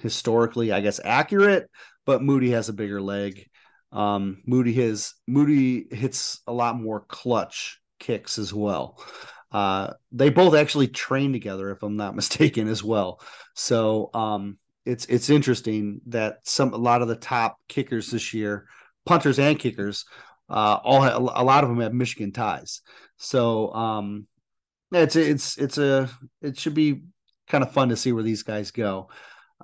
historically, I guess, accurate, but Moody has a bigger leg. Um, Moody has Moody hits a lot more clutch kicks as well. Uh, they both actually train together, if I'm not <laughs> mistaken, as well. So um, it's it's interesting that some a lot of the top kickers this year, punters and kickers, uh, all have, a lot of them have Michigan ties. So um, it's it's it's a it should be kind of fun to see where these guys go.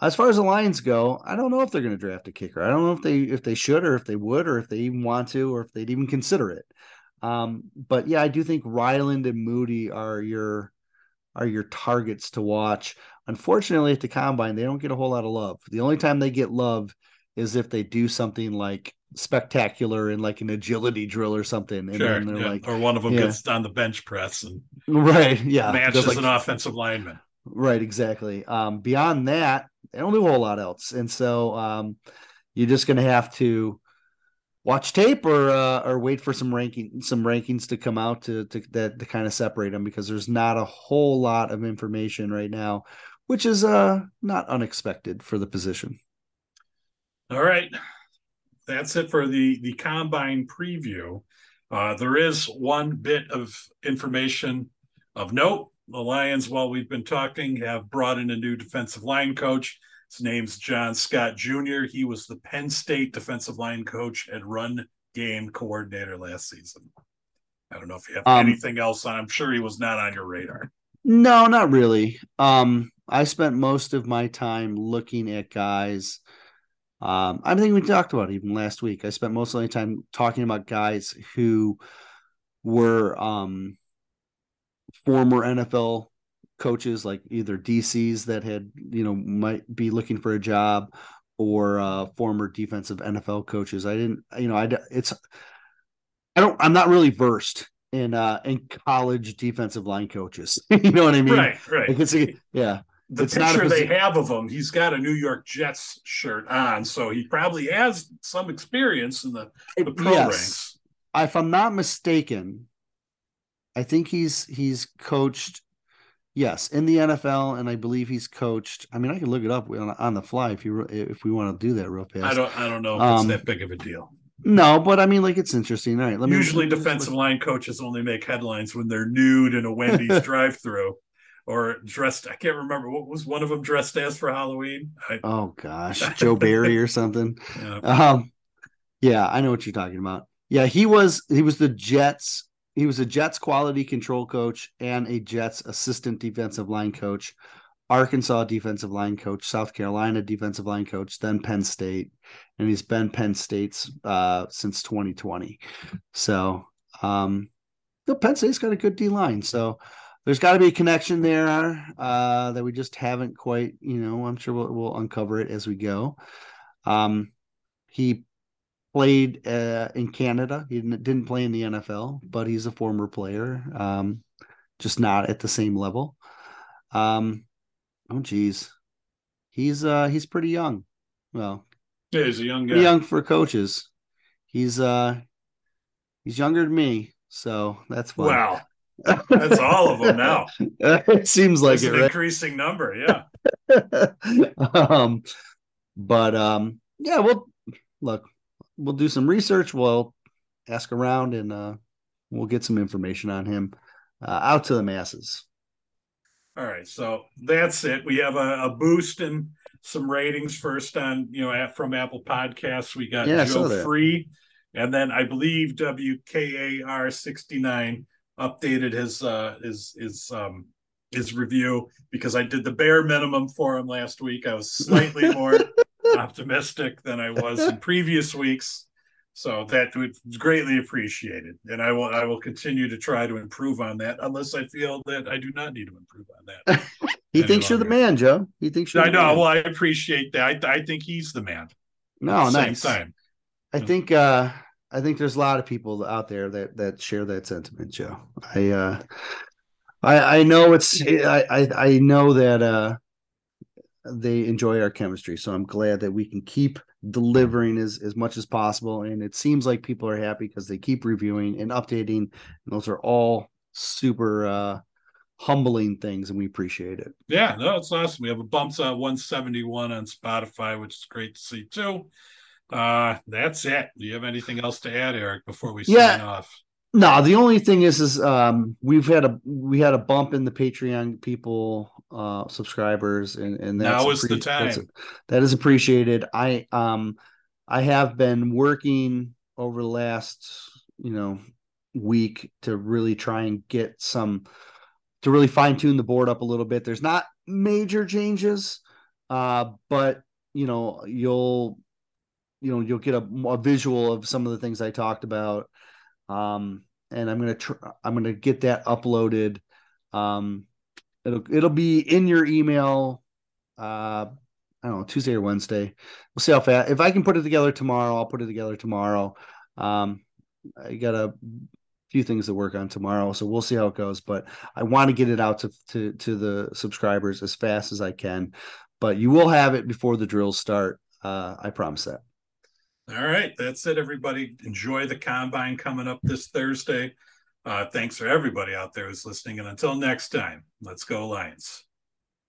As far as the Lions go, I don't know if they're going to draft a kicker. I don't know if they if they should or if they would or if they even want to or if they'd even consider it. Um, but yeah, I do think Ryland and Moody are your are your targets to watch. Unfortunately, at the combine, they don't get a whole lot of love. The only time they get love is if they do something like spectacular in like an agility drill or something. And sure, then they're yeah. like, or one of them yeah. gets on the bench press and right, yeah, matches like, an offensive lineman. Right, exactly. Um, beyond that, they don't do a whole lot else, and so um, you're just going to have to watch tape or uh, or wait for some ranking some rankings to come out to to that to kind of separate them because there's not a whole lot of information right now which is uh not unexpected for the position. All right. That's it for the the combine preview. Uh, there is one bit of information of note. The Lions, while we've been talking, have brought in a new defensive line coach. His name's John Scott Jr. He was the Penn State defensive line coach and run game coordinator last season. I don't know if you have um, anything else on. I'm sure he was not on your radar. No, not really. Um, I spent most of my time looking at guys. Um, I think we talked about even last week. I spent most of my time talking about guys who were um, former NFL coaches, like either DCs that had, you know, might be looking for a job or uh, former defensive NFL coaches. I didn't, you know, I it's I don't I'm not really versed in uh in college defensive line coaches. <laughs> you know what I mean? Right, right. Like yeah. The it's picture they have of him, he's got a New York Jets shirt on, so he probably has some experience in the, the pro yes. ranks. If I'm not mistaken, I think he's he's coached Yes, in the NFL, and I believe he's coached. I mean, I can look it up on, on the fly if you if we want to do that real fast. I don't. I don't know if um, it's that big of a deal. No, but I mean, like it's interesting. All right, let me. Usually, defensive line coaches only make headlines when they're nude in a Wendy's <laughs> drive-through, or dressed. I can't remember what was one of them dressed as for Halloween. I, oh gosh, <laughs> Joe Barry or something. Yeah. Um, yeah, I know what you're talking about. Yeah, he was he was the Jets he was a Jets quality control coach and a Jets assistant defensive line coach, Arkansas defensive line coach, South Carolina defensive line coach, then Penn State, and he's been Penn State's uh, since 2020. So, um, the Penn State's got a good D line. So there's got to be a connection there uh, that we just haven't quite. You know, I'm sure we'll, we'll uncover it as we go. Um, he played uh, in Canada. He didn't, didn't, play in the NFL, but he's a former player, um, just not at the same level. Um, oh, geez, he's uh, he's pretty young. Well, yeah, he's a young guy. Young for coaches. He's uh, he's younger than me, so that's fun. Wow. That's all of them now. <laughs> it seems like it's it, an right? increasing number, yeah. <laughs> um, but um, yeah, we'll look, we'll do some research. We'll ask around and uh, we'll get some information on him uh, out to the masses. All right, so that's it. We have a, a, boost in some ratings first on you know from Apple Podcasts. We got yeah, Joe Free, and then I believe WKAR sixty nine updated his uh, his his um, his review because I did the bare minimum for him last week. I was slightly <laughs> more optimistic than I was in previous weeks. So that was greatly appreciated, and I will I will continue to try to improve on that, unless I feel that I do not need to improve on that. <laughs> he thinks longer. you're the man, Joe. He thinks you're. I know. Man. Well, I appreciate that. I, I think he's the man. No, nice. time. I think uh I think there's a lot of people out there that that share that sentiment, Joe. I uh I I know it's I I, I know that uh they enjoy our chemistry. So I'm glad that we can keep delivering as, as much as possible. And it seems like people are happy because they keep reviewing and updating. And those are all super uh, humbling things, and we appreciate it. Yeah, no, it's awesome. We have a bumps on 171 on Spotify, which is great to see too. Uh, that's it. Do you have anything else to add, Eric, before we yeah. sign off? No, the only thing is, is um, we've had a we had a bump in the Patreon people uh, subscribers, and and that's now is the time. A, that is appreciated. I um I have been working over the last you know week to really try and get some to really fine tune the board up a little bit. There's not major changes, uh, but you know you'll you know you'll get a, a visual of some of the things I talked about. Um, and I'm gonna tr- I'm gonna get that uploaded. Um, it'll it'll be in your email. Uh, I don't know Tuesday or Wednesday. We'll see how fast. If I can put it together tomorrow, I'll put it together tomorrow. Um, I got a few things to work on tomorrow, so we'll see how it goes. But I want to get it out to to to the subscribers as fast as I can. But you will have it before the drills start. Uh, I promise that. All right, that's it, everybody. Enjoy the combine coming up this Thursday. Uh, thanks for everybody out there who's listening. And until next time, let's go, Lions.